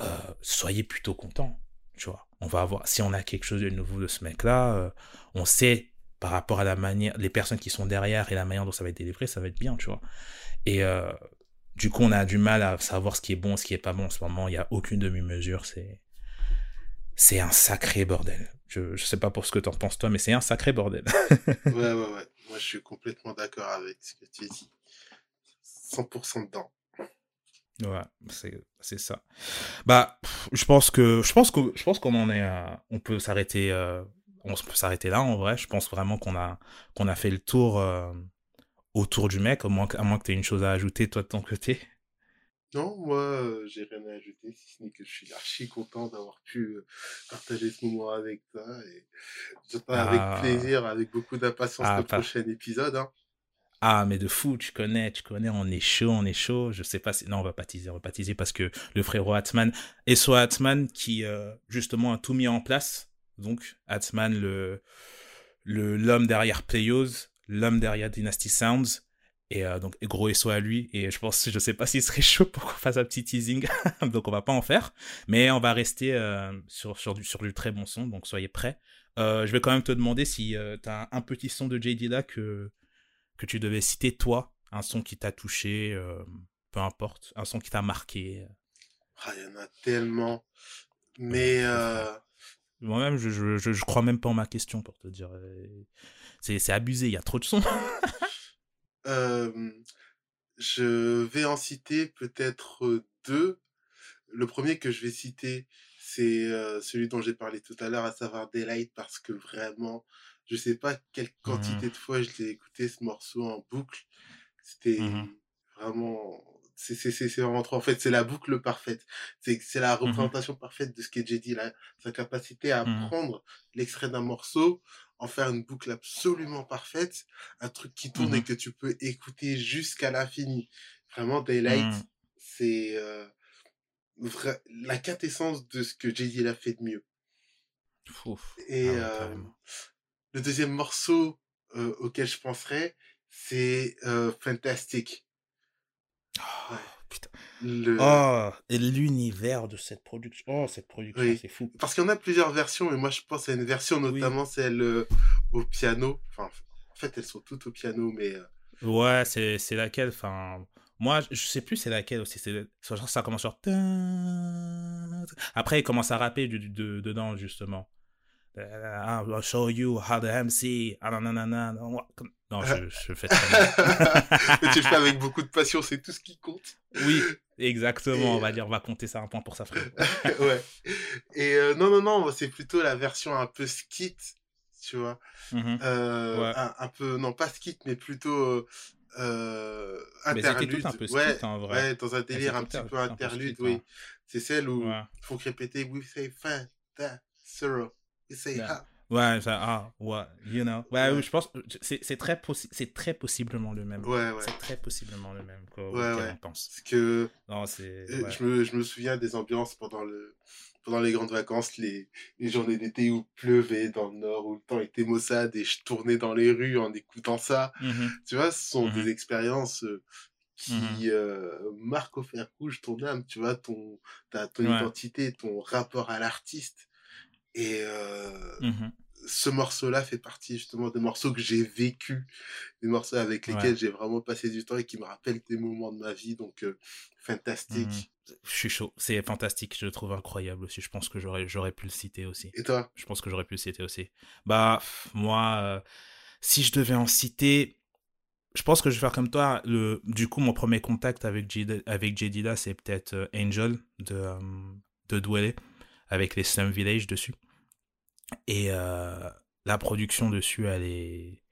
euh, soyez plutôt content, tu vois. On va avoir, si on a quelque chose de nouveau de ce mec-là, euh, on sait par rapport à la manière, les personnes qui sont derrière et la manière dont ça va être délivré, ça va être bien, tu vois. Et euh, du coup, on a du mal à savoir ce qui est bon, ce qui est pas bon en ce moment. Il n'y a aucune demi-mesure. C'est, c'est un sacré bordel. Je, je sais pas pour ce que t'en penses toi, mais c'est un sacré bordel. ouais, ouais, ouais. Moi, je suis complètement d'accord avec ce que tu dis. 100% dedans. Ouais, c'est, ça. Bah, je pense que, je pense que, je pense qu'on en est, on peut s'arrêter, euh, on peut s'arrêter là, en vrai. Je pense vraiment qu'on a, qu'on a fait le tour, euh, autour du mec, à moins que tu aies une chose à ajouter, toi, de ton côté. Non, moi, euh, j'ai rien à ajouter, si ce n'est que je suis archi content d'avoir pu euh, partager ce moment avec toi. Et j'attends avec Ah. plaisir, avec beaucoup d'impatience, Ah, le pas- prochain épisode. Hein. Ah, mais de fou, tu connais, tu connais, on est chaud, on est chaud. Je sais pas si. Non, on va pas teaser, on va pas teaser parce que le frérot Atman, et soit Atman qui, euh, justement, a tout mis en place. Donc, Atman, le, le, l'homme derrière Playos, l'homme derrière Dynasty Sounds. Et euh, donc, gros soit à lui. Et je pense, je sais pas s'il serait chaud pour qu'on fasse un petit teasing. donc, on va pas en faire. Mais on va rester euh, sur, sur, du, sur du très bon son. Donc, soyez prêts. Euh, je vais quand même te demander si tu as un, un petit son de JD là que, que tu devais citer toi, un son qui t'a touché, peu importe, un son qui t'a marqué. Ah, Il y en a tellement. Mais Moi-même, je, je, je, je crois même pas en ma question pour te dire. c'est abusé, il y a trop de sons. euh, je vais en citer peut-être deux. Le premier que je vais citer, c'est euh, celui dont j'ai parlé tout à l'heure, à savoir Daylight, parce que vraiment, je sais pas quelle quantité de fois je l'ai écouté ce morceau en boucle. C'était Mhm. vraiment, c'est vraiment trop. En fait, c'est la boucle parfaite. C'est la représentation parfaite de ce qu'est Jedi là, sa capacité à prendre l'extrait d'un morceau, en faire une boucle absolument parfaite, un truc qui tourne et Mhm. que tu peux écouter jusqu'à l'infini. Vraiment, Daylight, Mhm. c'est euh, vra- la quintessence de ce que Jay-Z a fait de mieux. Ouf. Et Ah euh, le deuxième morceau euh, auquel je penserais, c'est euh, Fantastic. Oh, ouais. Putain. Le... Oh, et l'univers de cette production. Oh, cette production, Oui. c'est fou. Parce qu'il y en a plusieurs versions, mais moi je pense à une version, Oui. notamment celle euh, au piano. Enfin, en fait, elles sont toutes au piano, mais euh, Ouais, c'est, c'est laquelle Enfin, moi, je sais plus c'est laquelle aussi. C'est, genre, ça commence sur. Après, il commence à rapper du, de, dedans, justement. Euh, I'll show you how the MC. Ah, non, non, non, non, non. Je, je fais très mais tu le fais avec beaucoup de passion, c'est tout ce qui compte. Oui, exactement. Et, On va dire, on va compter ça un point pour ça, frère. ouais. Et euh, non, non, non, c'est plutôt la version un peu skit, tu vois. Mhm. Euh, Ouais. un, un peu, non pas skit, mais plutôt euh, euh, Mais interlude. tout un peu ouais, script, en vrai. ouais, dans un délire un petit peu un peu interlude, oui. hein. C'est celle où Ouais. il faut que répéter We say ta, zero, we say Yeah. ha. Ouais, ça, ah, ouais, you know. Ouais, Ouais. je pense, c'est c'est très, c'est très possiblement le même. Ouais, ouais. C'est très possiblement le même quoi, Ouais, auquel ouais. on pense. Parce que Non, c'est. euh, ouais. je, me, je me souviens des ambiances pendant le pendant les grandes vacances, les, les journées d'été où il pleuvait dans le nord, où le temps était maussade et je tournais dans les rues en écoutant ça. Mhm. Tu vois, ce sont des expériences euh, qui Mhm. euh, marquent au fer rouge ton âme, tu vois, ton, ta, ton identité, ton rapport à l'artiste. Et euh, Mhm. ce morceau-là fait partie justement des morceaux que j'ai vécu, des morceaux avec lesquels Ouais. j'ai vraiment passé du temps et qui me rappellent des moments de ma vie. Donc, euh, fantastique. Mhm. Je suis chaud. C'est fantastique. Je le trouve incroyable aussi. Je pense que j'aurais, j'aurais pu le citer aussi. Et toi? Je pense que j'aurais pu le citer aussi. Bah, moi, euh, si je devais en citer, je pense que je vais faire comme toi. Le, du coup, mon premier contact avec J, avec J Dilla, c'est peut-être Angel de, euh, de Dwele, avec les Slum Village dessus. Et euh, la production dessus, elle est,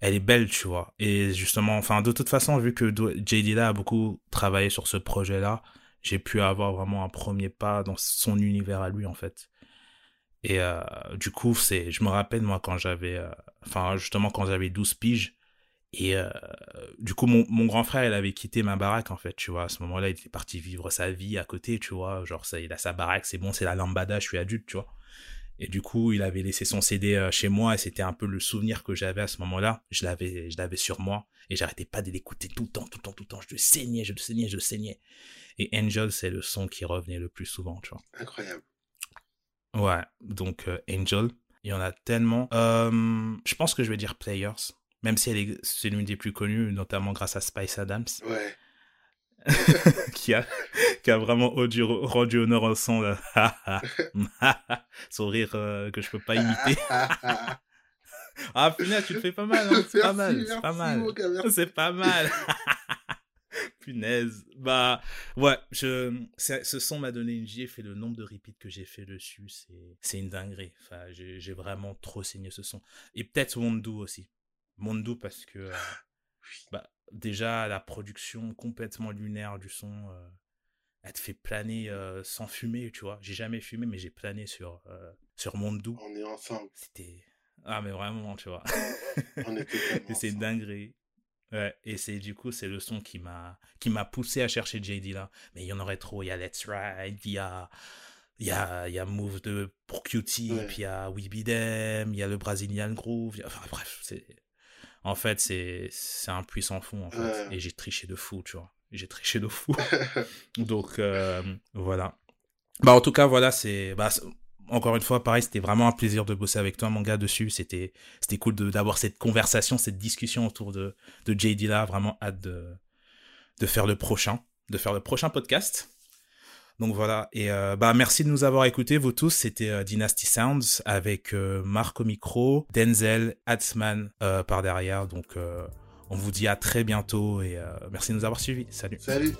elle est belle, tu vois. Et justement, enfin, de toute façon, vu que Dw- J Dilla a beaucoup travaillé sur ce projet-là, j'ai pu avoir vraiment un premier pas dans son univers à lui, en fait. Et euh, du coup, c'est, je me rappelle, moi, quand j'avais, euh, enfin, justement, quand j'avais 12 piges, et du coup, mon, mon grand frère, il avait quitté ma baraque, en fait, tu vois. À ce moment-là, il était parti vivre sa vie à côté, tu vois. Genre, ça, il a sa baraque, c'est bon, c'est la lambada, je suis adulte, tu vois. Et du coup, il avait laissé son CD euh, chez moi, et c'était un peu le souvenir que j'avais à ce moment-là. Je l'avais, je l'avais sur moi, et j'arrêtais pas de l'écouter tout le temps, tout le temps, tout le temps. Je le saignais, je le saignais, je le saignais. Et Angel, c'est le son qui revenait le plus souvent, tu vois. Incroyable. Ouais, donc euh, Angel, il y en a tellement. Euh, je pense que je vais dire Players, même si elle est, c'est l'une des plus connues, notamment grâce à Spice Adams, Ouais. qui, a, qui a vraiment rendu, rendu honneur au son. là. Son rire euh, que je peux pas imiter. Ah, punaise, tu le fais pas mal, hein, c'est pas mal, c'est pas mal. C'est pas mal. Punaise. Bah, ouais, je, ce son m'a donné une gifle et le nombre de repeats que j'ai fait dessus, c'est, une dinguerie. Enfin, j'ai, vraiment trop saigné ce son. Et peut-être Wondu aussi. Wondu parce que, euh, bah, déjà, la production complètement lunaire du son, euh, elle te fait planer euh, sans fumer, tu vois. J'ai jamais fumé, mais j'ai plané sur, euh, sur Wondu. On est ensemble. C'était, ah, mais vraiment, tu vois. On Et c'est dinguerie. Ouais, et c'est du coup, c'est le son qui m'a qui m'a poussé à chercher JD là. Mais il y en aurait trop. Il y a Let's Ride, il y a, il y a, y a Move de pour Cutie, Ouais. puis il y a We Be Them, il y a le Brazilian Groove. a- Enfin bref, c'est. En fait, c'est c'est un puissant fond en fait. Et j'ai triché de fou, tu vois. J'ai triché de fou. Donc euh, voilà. Bah en tout cas voilà c'est bah encore une fois pareil c'était vraiment un plaisir de bosser avec toi mon gars dessus c'était c'était cool de d'avoir cette conversation cette discussion autour de de JD là vraiment hâte de de faire le prochain de faire le prochain podcast donc voilà et euh, bah merci de nous avoir écoutés vous tous. C'était euh, Dynasty Sounds avec euh, Marc au micro Denzel Hatzman par derrière. Donc on vous dit à très bientôt et merci de nous avoir suivis. Salut. Salut.